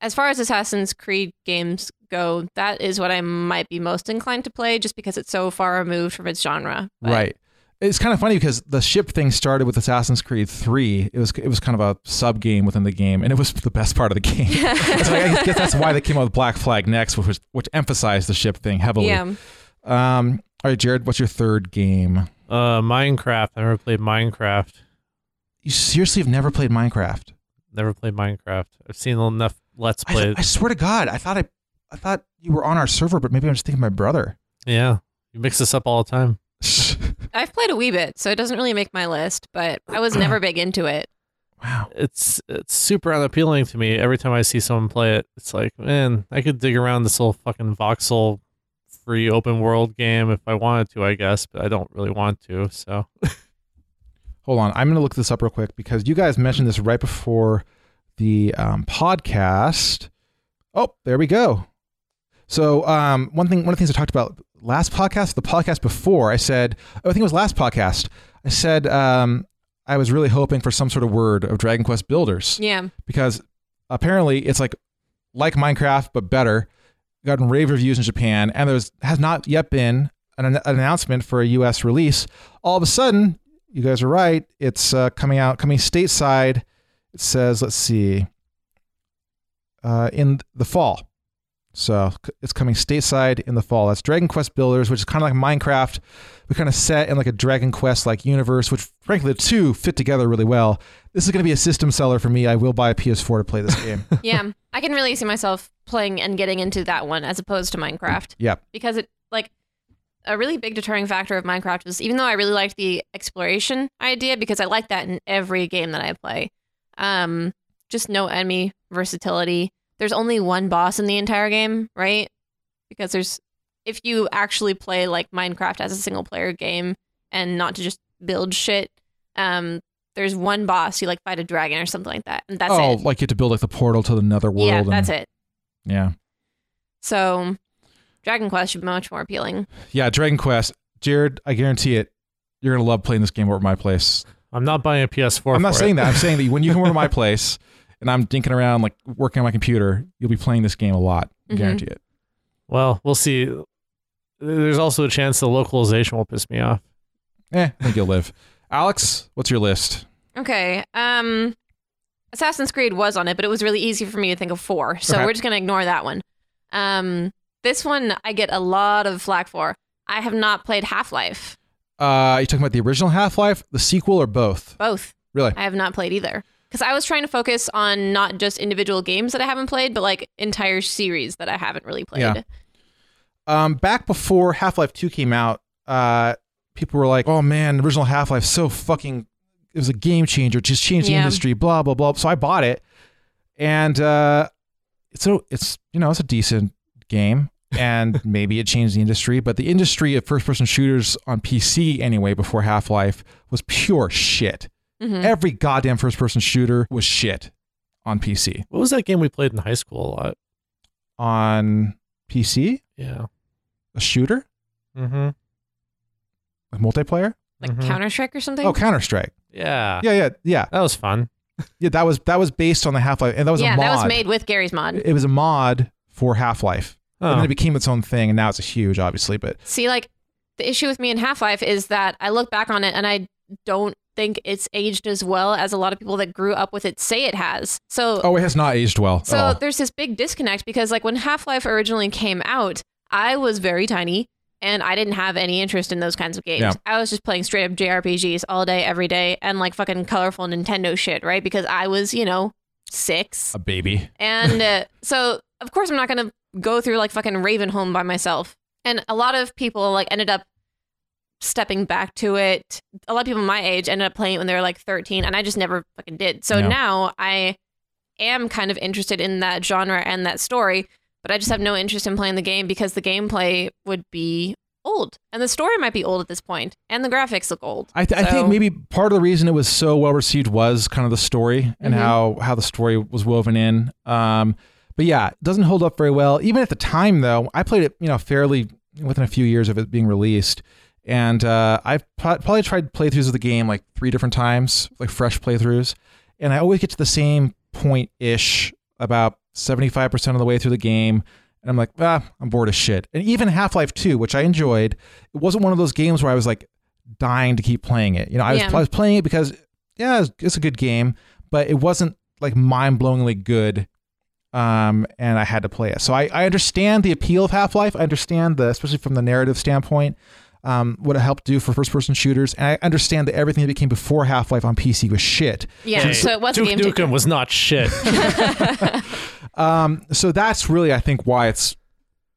as far as Assassin's Creed games go, that is what I might be most inclined to play, just because it's so far removed from its genre. But- Right. It's kind of funny because the ship thing started with Assassin's Creed 3. It was it was kind of a sub game within the game, and it was the best part of the game. so I guess that's why they came out with Black Flag next, which was, which emphasized the ship thing heavily. Yeah. Um. All right, Jared, what's your third game? Uh, Minecraft. I never played Minecraft. You seriously have never played Minecraft? Never played Minecraft. I've seen enough Let's I, Play. I swear to God, I thought I, I thought you were on our server, but maybe I'm just thinking of my brother. yeah, you mix this up all the time. I've played a wee bit, so it doesn't really make my list, but I was never big into it. wow. It's it's super unappealing to me. Every time I see someone play it, it's like, man, I could dig around this little fucking voxel free open world game if I wanted to, I guess, but I don't really want to. So Hold on, I'm going to look this up real quick because you guys mentioned this right before the um, podcast. Oh, there we go. So um, one thing, one of the things I talked about last podcast, the podcast before, I said, oh, I think it was last podcast. I said um, I was really hoping for some sort of word of Dragon Quest Builders Yeah. because apparently it's like like Minecraft but better. Gotten rave reviews in Japan, and there's has not yet been an, an announcement for a U.S. release. All of a sudden, you guys are right. It's uh, coming out, coming stateside. It says, let's see, uh, in the fall. So it's coming stateside in the fall. That's Dragon Quest Builders, which is kind of like Minecraft, but kind of set in like a Dragon Quest like universe, which frankly the two fit together really well. This is going to be a system seller for me. I will buy a PS4 to play this game. Yeah. I can really see myself playing and getting into that one as opposed to Minecraft Yeah, because it, like, a really big deterring factor of Minecraft was even though I really liked the exploration idea because I like that in every game that I play, um, just no enemy versatility. There's only one boss in the entire game, right? Because there's if you actually play like Minecraft as a single player game and not to just build shit, um, there's one boss you like fight a dragon or something like that, and that's it. oh, it. like you have to build like the portal to the nether world. yeah, and- that's it. Yeah. So, Dragon Quest should be much more appealing. Yeah, Dragon Quest. Jared, I guarantee it. You're gonna love playing this game over at my place. I'm not buying a PS4. I'm not for saying it. that. I'm saying that when you come over to my place and I'm dinking around like working on my computer, you'll be playing this game a lot. I Mhm. guarantee it. Well, we'll see. There's also a chance the localization will piss me off. Eh, I think you'll live. Alex, what's your list? Okay. Um Assassin's Creed was on it, but it was really easy for me to think of four. So Okay. we're just going to ignore that one. Um this one I get a lot of flack for. I have not played Half-Life. Uh, are you talking about the original Half Life, the sequel, or both? Both. Really? I have not played either. Cuz I was trying to focus on not just individual games that I haven't played, but like entire series that I haven't really played. Yeah. Um, back before Half Life 2 came out, uh, people were like, oh man, original Half Life so fucking, it was a game changer, just changed the Yeah. industry, blah, blah, blah. So I bought it. And uh, it's, a, it's, you know, it's a decent game. And maybe it changed the industry, but the industry of first person shooters on PC anyway, before Half Life, was pure shit. Mhm. Every goddamn first person shooter was shit on PC. What was that game we played in high school a lot? On PC? Yeah. A shooter? Mm-hmm. Like multiplayer? Like Counter-Strike or something? Oh, Counter Strike. Yeah. Yeah, yeah, yeah. That was fun. Yeah, that was that was based on the Half Life, and that was yeah, a mod. that was made with Garry's mod. It was a mod for Half Life, and Oh. then it became its own thing, and now it's a huge, obviously. But See, like the issue with me in Half Life is that I look back on it and I don't think it's aged as well as a lot of people that grew up with it say it has. So, oh, it has not aged well. so there's this big disconnect because like when Half Life originally came out, I was very tiny and I didn't have any interest in those kinds of games. Yeah. I was just playing straight up JRPGs all day, every day, and like fucking colorful Nintendo shit, right? Because I was, you know, six. a baby. And uh, so, of course, I'm not going to go through like fucking Ravenholm by myself. And a lot of people like ended up stepping back to it. A lot of people my age ended up playing it when they were like 13, and I just never fucking did. So Yeah. now I am kind of interested in that genre and that story, but I just have no interest in playing the game because the gameplay would be old, and the story might be old at this point, and the graphics look old. I, th- I think maybe part of the reason it was so well received was kind of the story and Mhm. how how the story was woven in. Um, but yeah, it doesn't hold up very well. Even at the time, though, I played it, you know, fairly within a few years of it being released, and uh, I've pro- probably tried playthroughs of the game like three different times, like fresh playthroughs, and I always get to the same point ish, about seventy five percent of the way through the game. And I'm like, ah, I'm bored as shit. And even Half Life 2, which I enjoyed, it wasn't one of those games where I was like dying to keep playing it. You know, I was, Yeah. I was playing it because yeah, it's, it's a good game, but it wasn't like mind blowingly good. Um, and I had to play it. So I, I understand the appeal of Half Life. I understand the, especially from the narrative standpoint, um, what it helped do for first person shooters. And I understand that everything that became before Half Life on PC was shit. Yeah, Hey, so it was a Duke Nukem was not shit. Um, so that's really, I think, why it's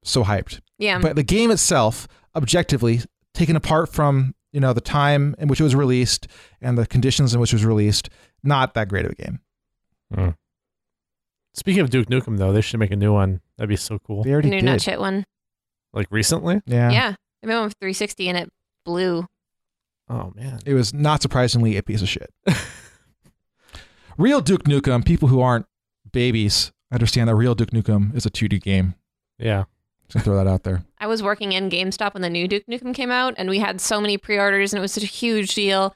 so hyped. Yeah. But the game itself, objectively, taken apart from you know the time in which it was released and the conditions in which it was released, not that great of a game. Speaking of Duke Nukem, though, they should make a new one. That'd be so cool. They already New did. nut shit one. Like recently? Yeah. Yeah. I made one with 360 and it blew. Oh man. It was not surprisingly a piece of shit. real Duke Nukem, people who aren't babies understand that real Duke Nukem is a 2D game. Yeah. Just gonna throw that out there. I was working in GameStop when the new Duke Nukem came out, and we had so many pre-orders, and it was such a huge deal.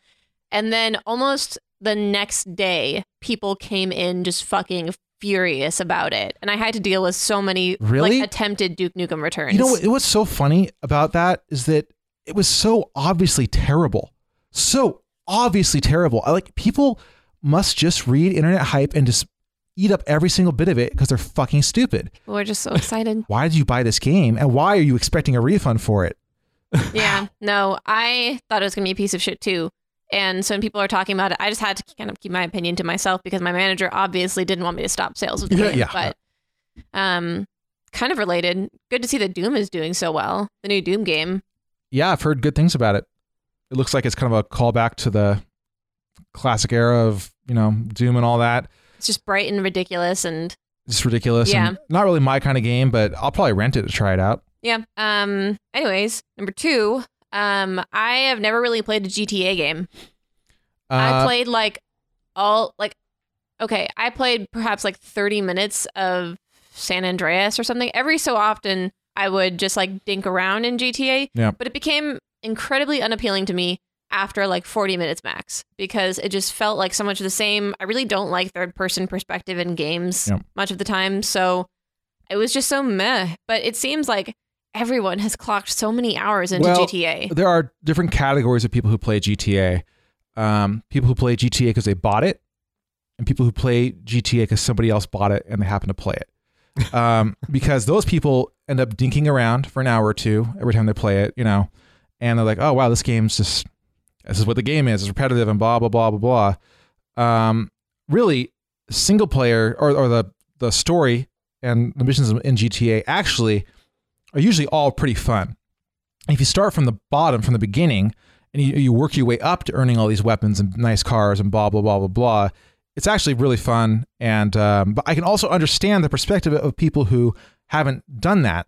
And then almost the next day, people came in just fucking furious about it, and I had to deal with so many Really? like attempted Duke Nukem returns. You know what? What's so funny about that is that it was so obviously terrible, so obviously terrible. I like people must just read internet hype and just eat up every single bit of it because they're fucking stupid. We're just so excited. Why did you buy this game, and why are you expecting a refund for it? yeah, no, I thought it was gonna be a piece of shit too. And so when people are talking about it, I just had to kind of keep my opinion to myself because my manager obviously didn't want me to stop sales of the Yeah, yeah. But um, kind of related. Good to see that Doom is doing so well. The new Doom game. Yeah, I've heard good things about it. It looks like it's kind of a callback to the classic era of you know Doom and all that. It's just bright and ridiculous, and just ridiculous. Yeah. and not really my kind of game, but I'll probably rent it to try it out. yeah. Um. Anyways, number two. Um, I have never really played a GTA game. I Uh, played like all like okay, I played perhaps like 30 minutes of San Andreas or something. Every so often I would just like dink around in GTA. Yeah. But it became incredibly unappealing to me after like 40 minutes max because it just felt like so much of the same. I really don't like third person perspective in games Yep. much of the time. So it was just so meh. But it seems like everyone has clocked so many hours into well, GTA. There are different categories of people who play GTA. Um, people who play GTA because they bought it, and people who play GTA because somebody else bought it and they happen to play it. Um, because those people end up dinking around for an hour or two every time they play it, you know, and they're like, "Oh wow, this game's just this is what the game is. It's repetitive and blah blah blah blah blah." Um, really, single player or, or the the story and the missions in GTA actually are usually all pretty fun. If you start from the bottom, from the beginning, and you, you work your way up to earning all these weapons and nice cars and blah blah blah blah blah, it's actually really fun. And um, but I can also understand the perspective of people who haven't done that,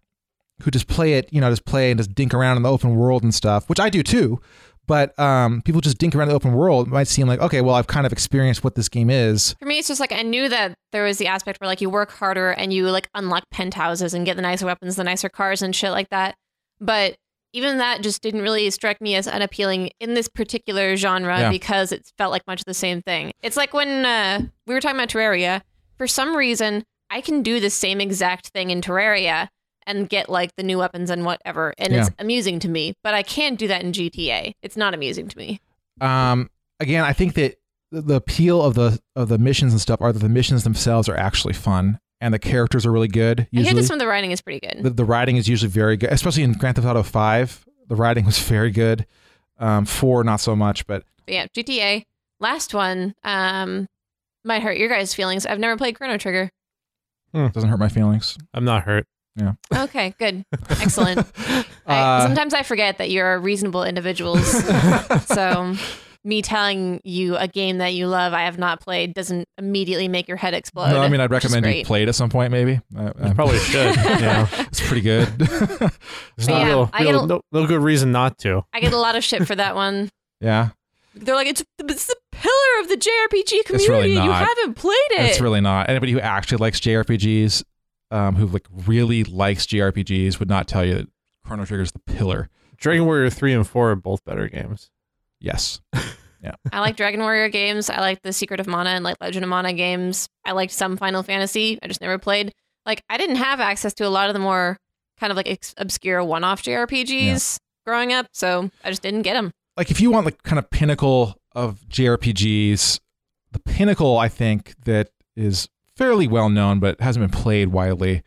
who just play it, you know, just play and just dink around in the open world and stuff, which I do too. But um, people just dink around the open world it might seem like okay, well, I've kind of experienced what this game is. For me, it's just like I knew that there was the aspect where like you work harder and you like unlock penthouses and get the nicer weapons, the nicer cars and shit like that. But even that just didn't really strike me as unappealing in this particular genre Yeah. because it felt like much the same thing. It's like when uh, we were talking about Terraria. For some reason, I can do the same exact thing in Terraria and get like the new weapons and whatever, and it's amusing to me. But I can't do that in GTA. It's not amusing to me. um, again, I think that the- the appeal of the of the missions and stuff are that the missions themselves are actually fun and the characters are really good. I hear Usually, this from the writing is pretty good. the, the writing is usually very good, especially in Grand Theft Auto Five. The writing was very good. Um, four, not so much, but But yeah, GTA. Last one um, might hurt your guys' feelings. I've never played Chrono Trigger. it doesn't hurt my feelings. I'm not hurt. Yeah. Okay, good, excellent. I, Uh, sometimes I forget that you're reasonable individuals. so me telling you a game that you love I have not played doesn't immediately make your head explode. no, I mean, I'd recommend you great. play it at some point, maybe. I, You probably should. Yeah. it's pretty good. There's But no, yeah, real, real- a- no, no good reason not to. I get a lot of shit for that one. yeah, They're like, it's, it's the pillar of the JRPG community. really and you haven't played it. it's really not. Anybody who actually likes JRPGs, um, who like really likes JRPGs, would not tell you that Chrono Trigger is the pillar. Dragon Warrior 3 and 4 are both better games. Yes. Yeah. I like Dragon Warrior games. I like the Secret of Mana and like Legend of Mana games. I liked some Final Fantasy. I just never played. Like I didn't have access to a lot of the more kind of like ex- obscure one-off JRPGs growing up, so I just didn't get them. like if you want like kind of pinnacle of JRPGs, the pinnacle I think that is fairly well known but hasn't been played widely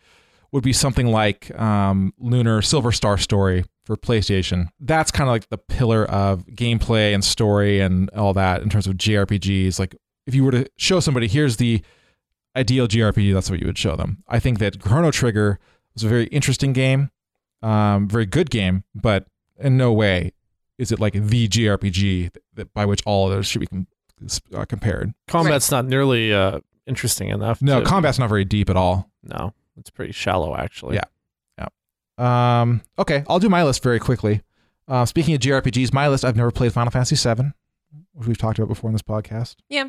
would be something like um, Lunar Silver Star Story for PlayStation. That's kind of like the pillar of gameplay and story and all that in terms of JRPGs. Like if you were to show somebody, here's the ideal JRPG, that's what you would show them. I think that Chrono Trigger was a very interesting game, um, very good game, but in no way is it like the JRPG that, that by which all of those should be com- uh, compared. Combat's not nearly uh, interesting enough. No, to- combat's not very deep at all. No, it's pretty shallow actually. Yeah. Um, okay, I'll do my list very quickly. Uh, speaking of JRPGs, my list, I've never played Final Fantasy VII, which we've talked about before in this podcast. Yeah.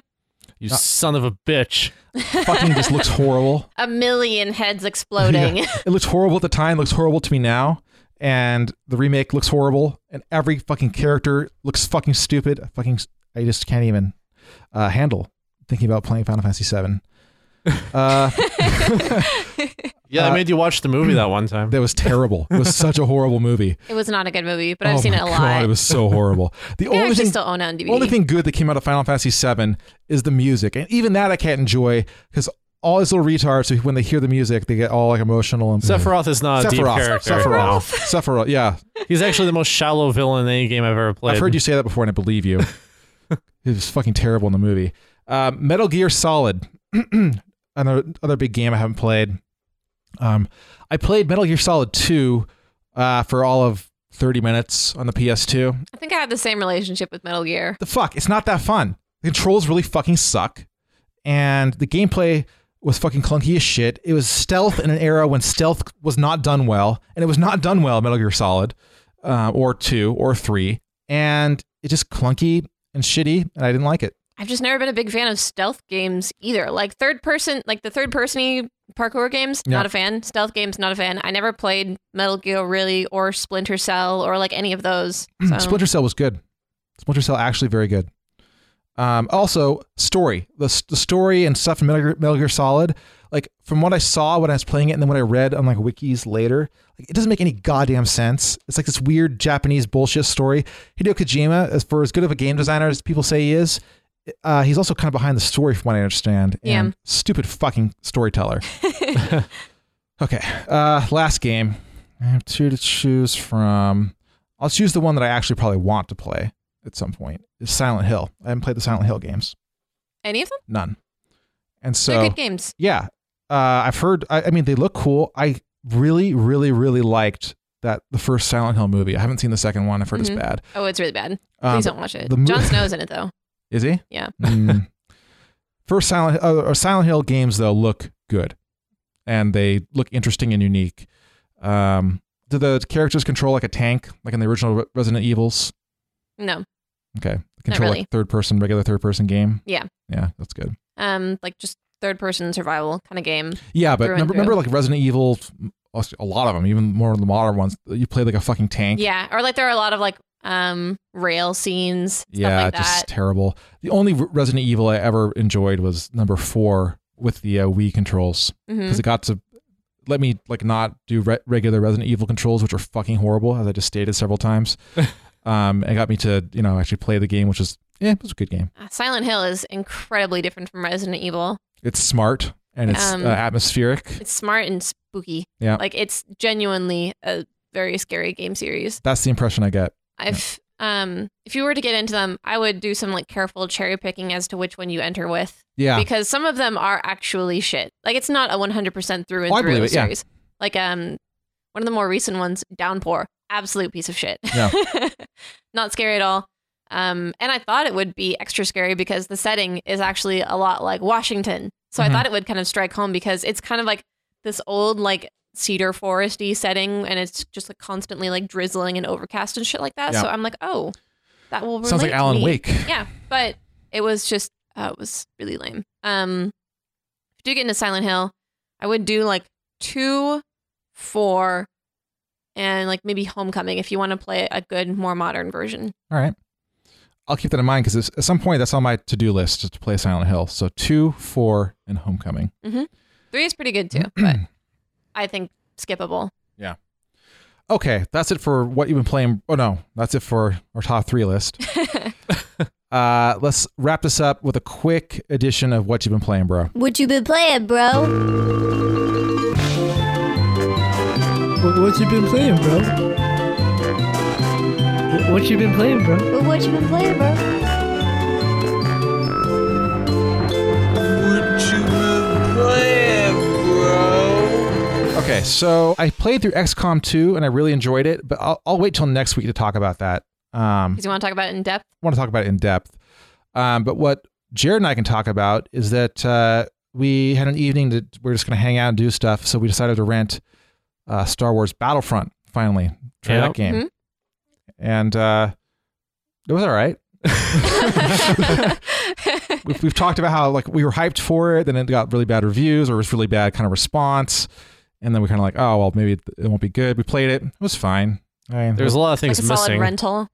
You son of a bitch. Fucking just looks horrible. A million heads exploding. Yeah. It looks horrible at the time, looks horrible to me now. And the remake looks horrible, and every fucking character looks fucking stupid. I fucking, I just can't even uh, handle thinking about playing Final Fantasy VII. Uh, Yeah, I Uh, made you watch the movie that one time. that was terrible. It was such a horrible movie. It was not a good movie, but I've oh seen it a lot. God, it was so horrible. The only actually thing, still own it on DVD. only thing good that came out of Final Fantasy VII is the music, and even that I can't enjoy because all these little retards, when they hear the music, they get all like emotional and Sephiroth is not a deep Sephiroth, character. Sephiroth, Sephiroth. Yeah, He's actually the most shallow villain in any game I've ever played. I've heard you say that before, and I believe you. it was fucking terrible in the movie. Uh, Metal Gear Solid, another other big game I haven't played. Um, I played Metal Gear Solid Two uh, for all of thirty minutes on the PS2. I think I have the same relationship with Metal Gear. the fuck? It's not that fun. The controls really fucking suck, and the gameplay was fucking clunky as shit. It was stealth in an era when stealth was not done well, and it was not done well in Metal Gear Solid, uh, or two or three, and it just clunky and shitty, and I didn't like it. I've just never been a big fan of stealth games either. Like third person, like the third person parkour games, Yeah. not a fan. Stealth games, not a fan. I never played Metal Gear really or Splinter Cell or like any of those. So. Splinter Cell was good. Splinter Cell actually very good. Um, also, story the the story and stuff in Metal Gear, Metal Gear Solid. Like from what I saw when I was playing it, and then what I read on like wikis later, like, it doesn't make any goddamn sense. It's like this weird Japanese bullshit story. Hideo Kojima, as for as good of a game designer as people say he is, uh, he's also kind of behind the story from what I understand. Yeah. And stupid fucking storyteller. okay, uh, last game. I have two to choose from. I'll choose the one that I actually probably want to play at some point. Is Silent Hill. I haven't played the Silent Hill games. Any of them? None. And so They're good games. yeah, uh, I've heard. I, I mean, they look cool. I really, really, really liked that the first Silent Hill movie. I haven't seen the second one. I've heard Mhm. it's bad. Oh, it's really bad. Um, Please don't watch it. mo- Jon Snow's in it though. Is he? Yeah. Mm. First Silent uh, or Silent Hill games though look good, and they look interesting and unique. Um, do the characters control like a tank, like in the original Re- Resident Evils? No. Okay, control really. like third person, regular third person game. Yeah. Yeah, that's good. Um, like just third person survival kind of game. Yeah, but remember, remember like Resident Evil, a lot of them, even more of the modern ones. You play like a fucking tank. Yeah, or like there are a lot of like um rail scenes, stuff yeah, like just that. terrible. The only Resident Evil I ever enjoyed was number four with the uh, Wii controls because it got to let me like not do re- regular Resident Evil controls, which are fucking horrible, as I just stated several times. um, it got me to you know actually play the game, which is yeah, it was a good game. Uh, Silent Hill is incredibly different from Resident Evil. It's smart and it's Um, uh, atmospheric. It's smart and spooky. Yeah. Like it's genuinely a very scary game series. That's the impression I get. I've um if you were to get into them, I would do some like careful cherry picking as to which one you enter with. Yeah. Because some of them are actually shit. Like it's not a 100% through and Oh, through it, yeah. series. Like um one of the more recent ones, Downpour, absolute piece of shit. Yeah. not scary at all. Um and I thought it would be extra scary because the setting is actually a lot like Washington. So Mhm. I thought it would kind of strike home because it's kind of like this old like cedar foresty setting and it's just like constantly like drizzling and overcast and shit like that. Yeah. So I'm like, oh, that will Sounds like Alan. Wake. Yeah, but it was just uh, it was really lame. Um, if you do get into Silent Hill, I would do like two, four, and like maybe Homecoming if you want to play a good, more modern version. All right. I'll keep that in mind because at some point that's on my to do list is to play Silent Hill. So two, four, and Homecoming. hmm Three is pretty good too, but I think skippable. Yeah. Okay, that's it for what you've been playing. Oh no, that's it for our top three list. uh, let's wrap this up with a quick edition of what you've been playing, bro. What you been playing, bro? What, what you been playing, bro? What, what you been playing, bro? What you been playing, bro? Okay, so I played through XCOM 2 and I really enjoyed it, but I'll, I'll wait till next week to talk about that. Um, Because you want to talk about it in depth? I want to talk about it in depth. Um, but what Jared and I can talk about is that uh, we had an evening that we're just going to hang out and do stuff. So we decided to rent uh, Star Wars Battlefront finally. Try Yep. that game. Mhm. And uh, it was all right. we've, we've talked about how like we were hyped for it, then it got really bad reviews or it was really bad kind of response. And then we kind of like, oh, well, maybe it, it won't be good. We played it. It was fine. I mean, There's a lot of Like things a solid rental.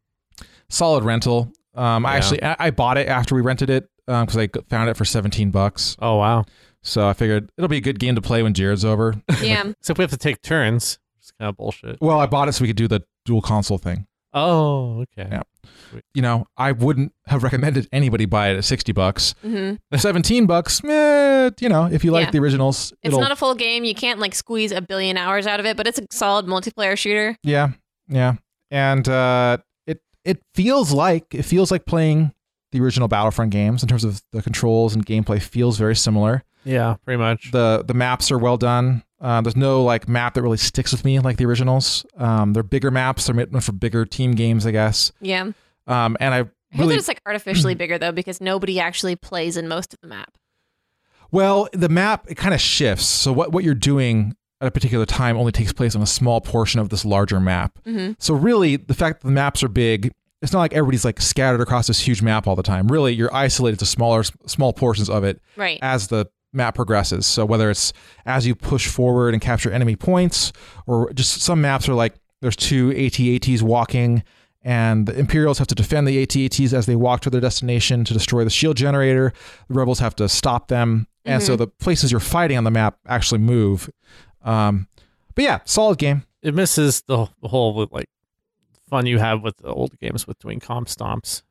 solid rental. Um, I Yeah. actually I, I bought it after we rented it because I found it for 17 bucks. Oh wow! So I figured it'll be a good game to play when Jared's over. Yeah. Except we have to take turns. It's kind of bullshit. well, I bought it so we could do the dual console thing. Oh, okay. Yeah. You know, I wouldn't have recommended anybody buy it at 60 bucks. hmm 17 bucks, eh, you know, if you like Yeah. the originals, It's not a full game. You can't like squeeze a billion hours out of it, but it's a solid multiplayer shooter. yeah, yeah, and uh, it it feels like it feels like playing the original Battlefront games in terms of the controls and gameplay. Feels very similar. Yeah, pretty much. the the maps are well done. Uh, there's no like map that really sticks with me like the originals. Um, they're bigger maps. They're meant for bigger team games, I guess. Yeah. Um, and I really that it's like artificially bigger though because nobody actually plays in most of the map. well the map it kind of shifts. So what what you're doing at a particular time only takes place on a small portion of this larger map. Mhm. So really, the fact that the maps are big. It's not like everybody's like scattered across this huge map all the time. Really, you're isolated to smaller, small portions of it Right. as the map progresses. So whether it's as you push forward and capture enemy points, or just some maps are like there's two AT-ATs walking, and the Imperials have to defend the AT-ATs as they walk to their destination to destroy the shield generator. The rebels have to stop them, and so Mhm. the places you're fighting on the map actually move. Um, but yeah, solid game. It misses the, the whole like fun you have with the old games with doing comp stomps.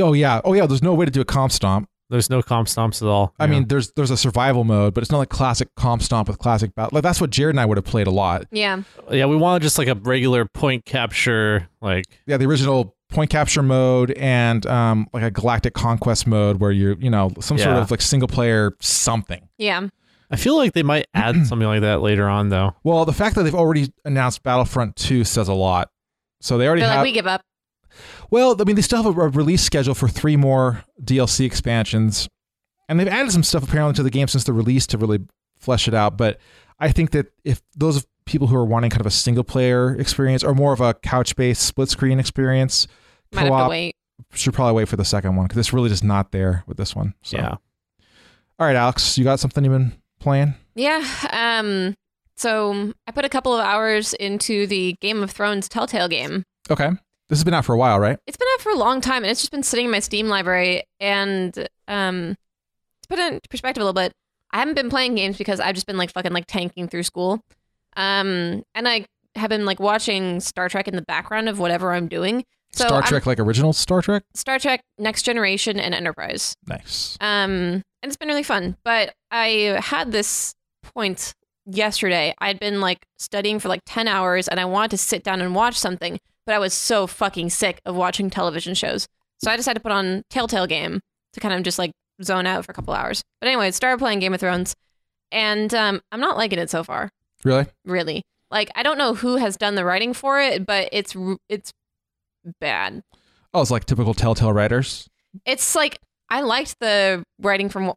Oh yeah, oh yeah. There's no way to do a comp stomp. There's no comp stomps at all. I Yeah. mean, there's there's a survival mode, but it's not like classic comp stomp with classic battle. Like that's what Jared and I would have played a lot. Yeah. yeah, we wanted just like a regular point capture, like yeah, the original point capture mode and um, like a galactic conquest mode where you're, you know, some sort of like single player something. Yeah. I feel like they might add something like that later on though. Well, the fact that they've already announced Battlefront 2 says a lot. So they already They're have. like, we give up. Well, I mean, they still have a, a release schedule for three more DLC expansions, and they've added some stuff apparently to the game since the release to really flesh it out. But I think that if those people who are wanting kind of a single player experience or more of a couch based split screen experience, Might co-op, should probably wait for the second one because it's really just not there with this one. So. Yeah. All right, Alex, you got something you've been playing? Yeah. Um. So I put a couple of hours into the Game of Thrones Telltale game. Okay. This has been out for a while, right? It's been out for a long time, and it's just been sitting in my Steam library. And um, to put it into perspective a little bit, I haven't been playing games because I've just been like fucking like tanking through school. Um, and I have been like watching Star Trek in the background of whatever I'm doing. So Star I'm- Trek, like original Star Trek? Star Trek, Next Generation, and Enterprise. Nice. Um, and it's been really fun. But I had this point yesterday. I'd been like studying for like 10 hours and I wanted to sit down and watch something, but I was so fucking sick of watching television shows. So I decided to put on Telltale Game to kind of just like zone out for a couple hours. But anyway, I started playing Game of Thrones and um, I'm not liking it so far, Really? really. Like I don't know who has done the writing for it, but it's it's bad. Oh, it's like typical Telltale writers. It's like I liked the writing from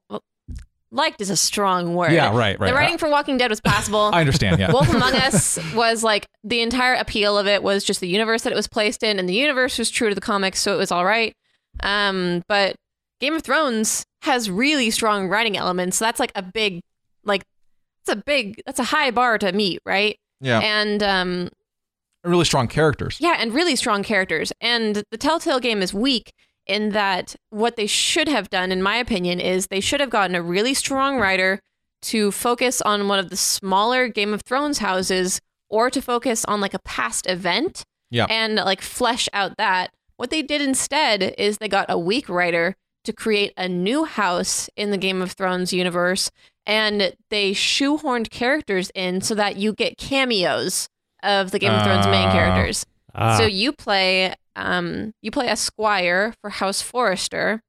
liked is a strong word. Yeah, right, right. The writing for Walking Dead was possible. I understand, yeah. Wolf Among Us was like the entire appeal of it was just the universe that it was placed in, and the universe was true to the comics, so it was all right. Um, but Game of Thrones has really strong writing elements. So that's like a big, like, that's a big, that's a high bar to meet, right? Yeah. And um, really strong characters. yeah, and really strong characters. And the Telltale game is weak in that what they should have done, in my opinion, is they should have gotten a really strong writer to focus on one of the smaller Game of Thrones houses or to focus on like a past event Yeah. and like flesh out that. What they did instead is they got a weak writer to create a new house in the Game of Thrones universe and they shoehorned characters in so that you get cameos of the Game of Thrones main Ah. characters. Ah. So you play um you play a squire for House Forrester.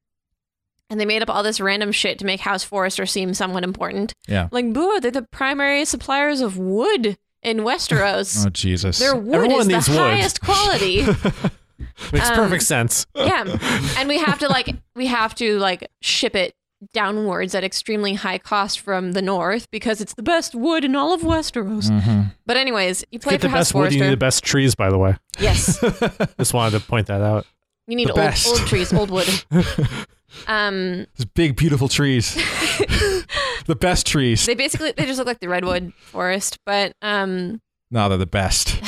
And they made up all this random shit to make House Forrester seem somewhat important. Yeah. Like, boo, they're the primary suppliers of wood in Westeros. Oh Jesus. Their wood Everyone is the needs wood. highest quality. Makes um, perfect sense. yeah. And we have to like we have to like ship it downwards at extremely high cost from the north because it's the best wood in all of Westeros. Mhm. But anyways, you play for the House best wood. You need the best trees, by the way. yes. Just wanted to point that out. You need old old trees, old wood. Um big, beautiful trees. the best trees. they basically they just look like the redwood forest, but um No, they're the best.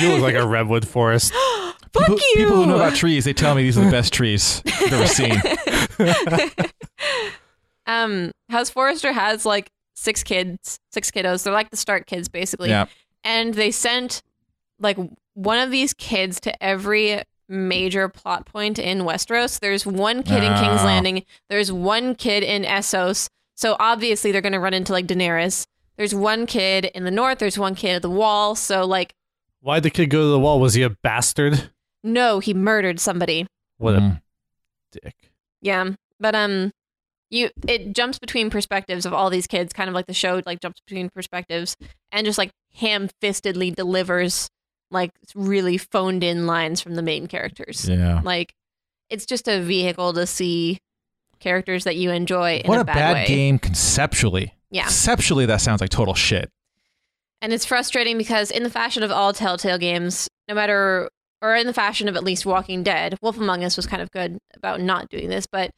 You look like a redwood forest. fuck people, you. people who know about trees, they tell me these are the best trees I've ever seen. um House Forrester has like six kids, six kiddos. They're like the Stark kids basically. Yeah. And they sent like one of these kids to every major plot point in Westeros. There's one kid in King's. Landing. There's one kid in Essos. So obviously they're going to run into like Daenerys. There's one kid in the north, there's one kid at the wall. So like Why'd the kid go to the wall? Was he a bastard? no, he murdered somebody. What Mhm. a dick. Yeah, but um, you it jumps between perspectives of all these kids, kind of like the show like jumps between perspectives, and just like ham-fistedly delivers like really phoned in lines from the main characters. Yeah. Like it's just a vehicle to see characters that you enjoy in What a, a bad, bad game conceptually. Yeah. Conceptually, that sounds like total shit. And it's frustrating because, in the fashion of all Telltale games, no matter, or in the fashion of at least Walking Dead, Wolf Among Us was kind of good about not doing this, but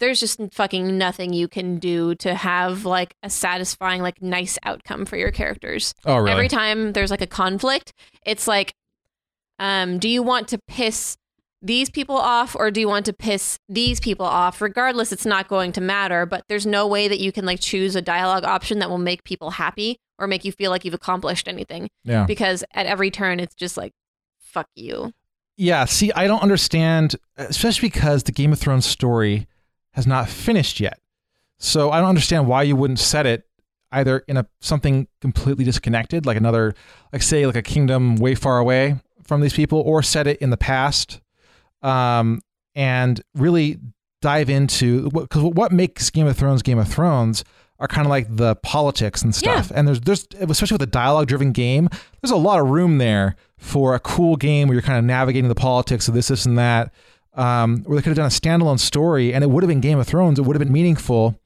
there's just fucking nothing you can do to have like a satisfying, like nice outcome for your characters. Oh, really? Every time there's like a conflict, it's like, um, do you want to piss these people off or do you want to piss these people off? Regardless, it's not going to matter, but there's no way that you can like choose a dialogue option that will make people happy or make you feel like you've accomplished anything. Yeah. Because at every turn, it's just like, fuck you. Yeah, see, I don't understand, especially because the Game of Thrones story has not finished yet. So I don't understand why you wouldn't set it either in a something completely disconnected, like another, like say, like a kingdom way far away from these people, or set it in the past, um, and really dive into because what makes Game of Thrones Game of Thrones are kind of like the politics and stuff. And there's there's especially with a dialogue driven game, there's a lot of room there for a cool game where you're kind of navigating the politics of this, this, and that. Um, where they could have done a standalone story and it would have been Game of Thrones. It would have been meaningful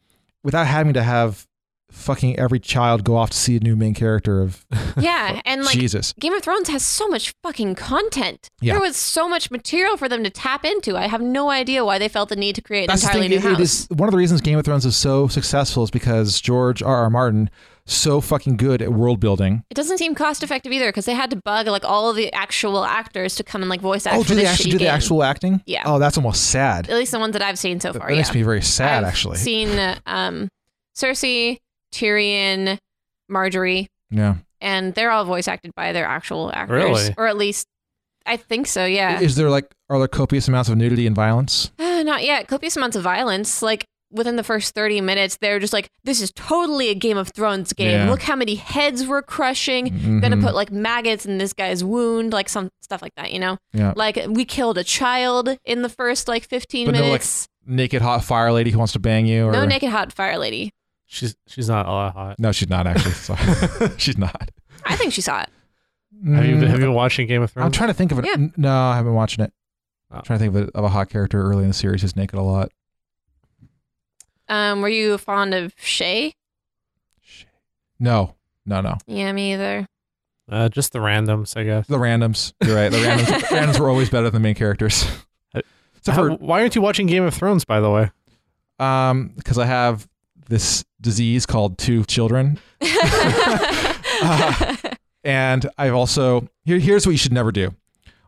without having to have fucking every child go off to see a new main character of Yeah. And like, Jesus. Game of Thrones has so much fucking content. Yeah. There was so much material for them to tap into. I have no idea why they felt the need to create an That's entirely new it- house. it is one of the reasons Game of Thrones is so successful is because George R. R. Martin so fucking good at world building. It doesn't seem cost effective either because they had to bug like all of the actual actors to come and like voice act Oh, for do they actually do the game. actual acting? Yeah. Oh, that's almost sad. At least the ones that I've seen so far. that makes me very sad, I've actually. Seen uh, um, Cersei, Tyrion, Margaery, Yeah. and they're all voice acted by their actual actors, Really? or at least I think so. Yeah. Is there like are there copious amounts of nudity and violence? Uh, not yet. Copious amounts of violence. Like within the first 30 minutes, they're just like, this is totally a Game of Thrones game. Yeah. Look how many heads we're crushing. Mhm. Gonna put like maggots in this guy's wound, like some stuff like that, you know? Yeah. Like we killed a child in the first like 15 But no like minutes. naked hot fire lady who wants to bang you or No, naked hot fire lady. She's she's not all that hot. No, she's not actually. Sorry. she's not. I think she saw it. Have you, Mm, have you been watching Game of Thrones? I'm trying to think of it. Yeah. No, I haven't been watching it. Oh. I'm trying to think of, a, of a hot character early in the series who's naked a lot. Um, were you fond of Shae? No, no, no. Yeah, me either. Uh, just the randoms, I guess. The randoms. You're right. The randoms, randoms were always better than the main characters. Except How- for why aren't you watching Game of Thrones, by the way? um, because I have this disease called two children. Uh, and I've also here, here's what you should never do.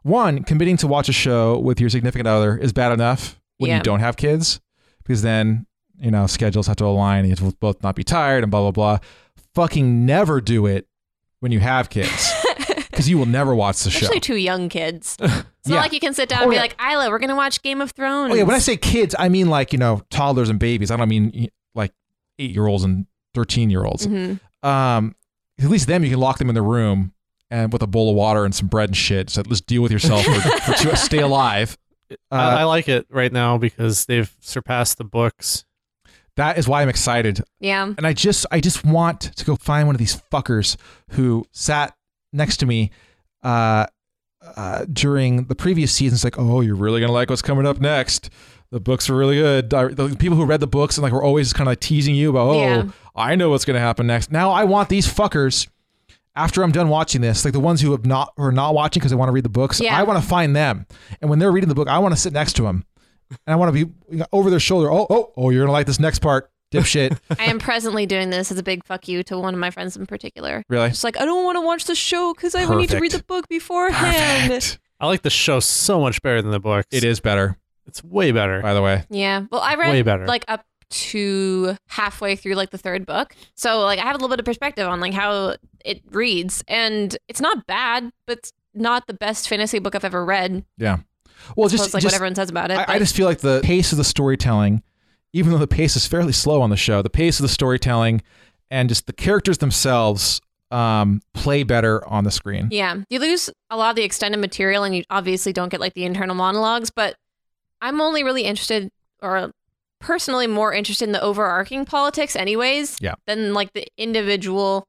One, committing to watch a show with your significant other is bad enough when Yeah. you don't have kids, because then you know schedules have to align. and You have to both not be tired and blah blah blah. Fucking never do it when you have kids. because you will never watch the show. Especially two young kids. It's Yeah. not like you can sit down Oh, and be yeah. like, Isla, we're gonna watch Game of Thrones. Oh yeah, when I say kids, I mean like you know toddlers and babies. I don't mean like eight year olds and thirteen year olds. Mhm. Um, at least them you can lock them in the room and with a bowl of water and some bread and shit. So let's deal with yourself for, for two, stay alive. Uh, I, I like it right now because they've surpassed the books. That is why I'm excited. Yeah. And I just I just want to go find one of these fuckers who sat next to me uh, uh, during the previous seasons. Like, oh, you're really gonna like what's coming up next. The books are really good. The people who read the books and like were always kind of like teasing you about, oh, Yeah. I know what's gonna happen next. Now I want these fuckers. After I'm done watching this, like the ones who have not who are not watching because they want to read the books, Yeah. I want to find them. And when they're reading the book, I want to sit next to them, and I want to be over their shoulder. Oh, oh, oh, you're gonna like this next part, dipshit. I am presently doing this as a big fuck you to one of my friends in particular. Really? Just like, I don't want to watch the show because I would need to read the book beforehand. Perfect. I like the show so much better than the books. It is better, It's way better. by the way. Yeah. Well, I read Way better. like up to halfway through like the third book. So like I have a little bit of perspective on like how it reads and it's not bad, but it's not the best fantasy book I've ever read. Yeah. Well, just, like just what everyone says about it. I, I just feel like the pace of the storytelling, even though the pace is fairly slow on the show, the pace of the storytelling and just the characters themselves um, play better on the screen. Yeah, you lose a lot of the extended material, and you obviously don't get like the internal monologues. But I'm only really interested, or personally more interested in the overarching politics, anyways. Yeah. Than like the individual,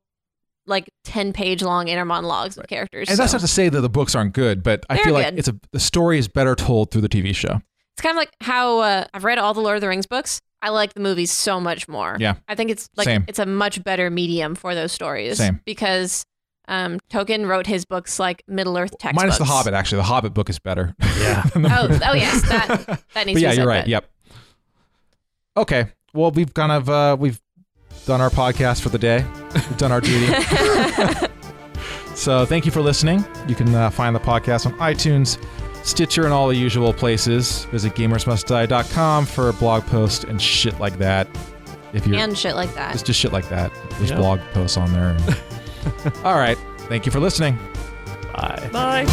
like ten page long inner monologues of characters. And that's not to say that the books aren't good, but I They're feel like it's a the story is better told through the TV show. It's kind of like how uh, I've read all the Lord of the Rings books. I like the movies so much more. Yeah. I think it's like Same. it's a much better medium for those stories. Same. Because um, Tolkien wrote his books like Middle Earth textbooks. Minus the Hobbit, actually, the Hobbit book is better. Yeah. Oh, oh yes, that that needs but yeah, to be you're right. but- Yep. Okay. Well, we've kind of uh, we've done our podcast for the day. We've done our duty. so thank you for listening. You can uh, find the podcast on iTunes, Stitcher, and all the usual places. Visit gamersmustdie.com for blog posts and shit like that. If you're and shit like that. just just shit like that, there's Yeah. blog posts on there. all right. Thank you for listening. Bye. Bye.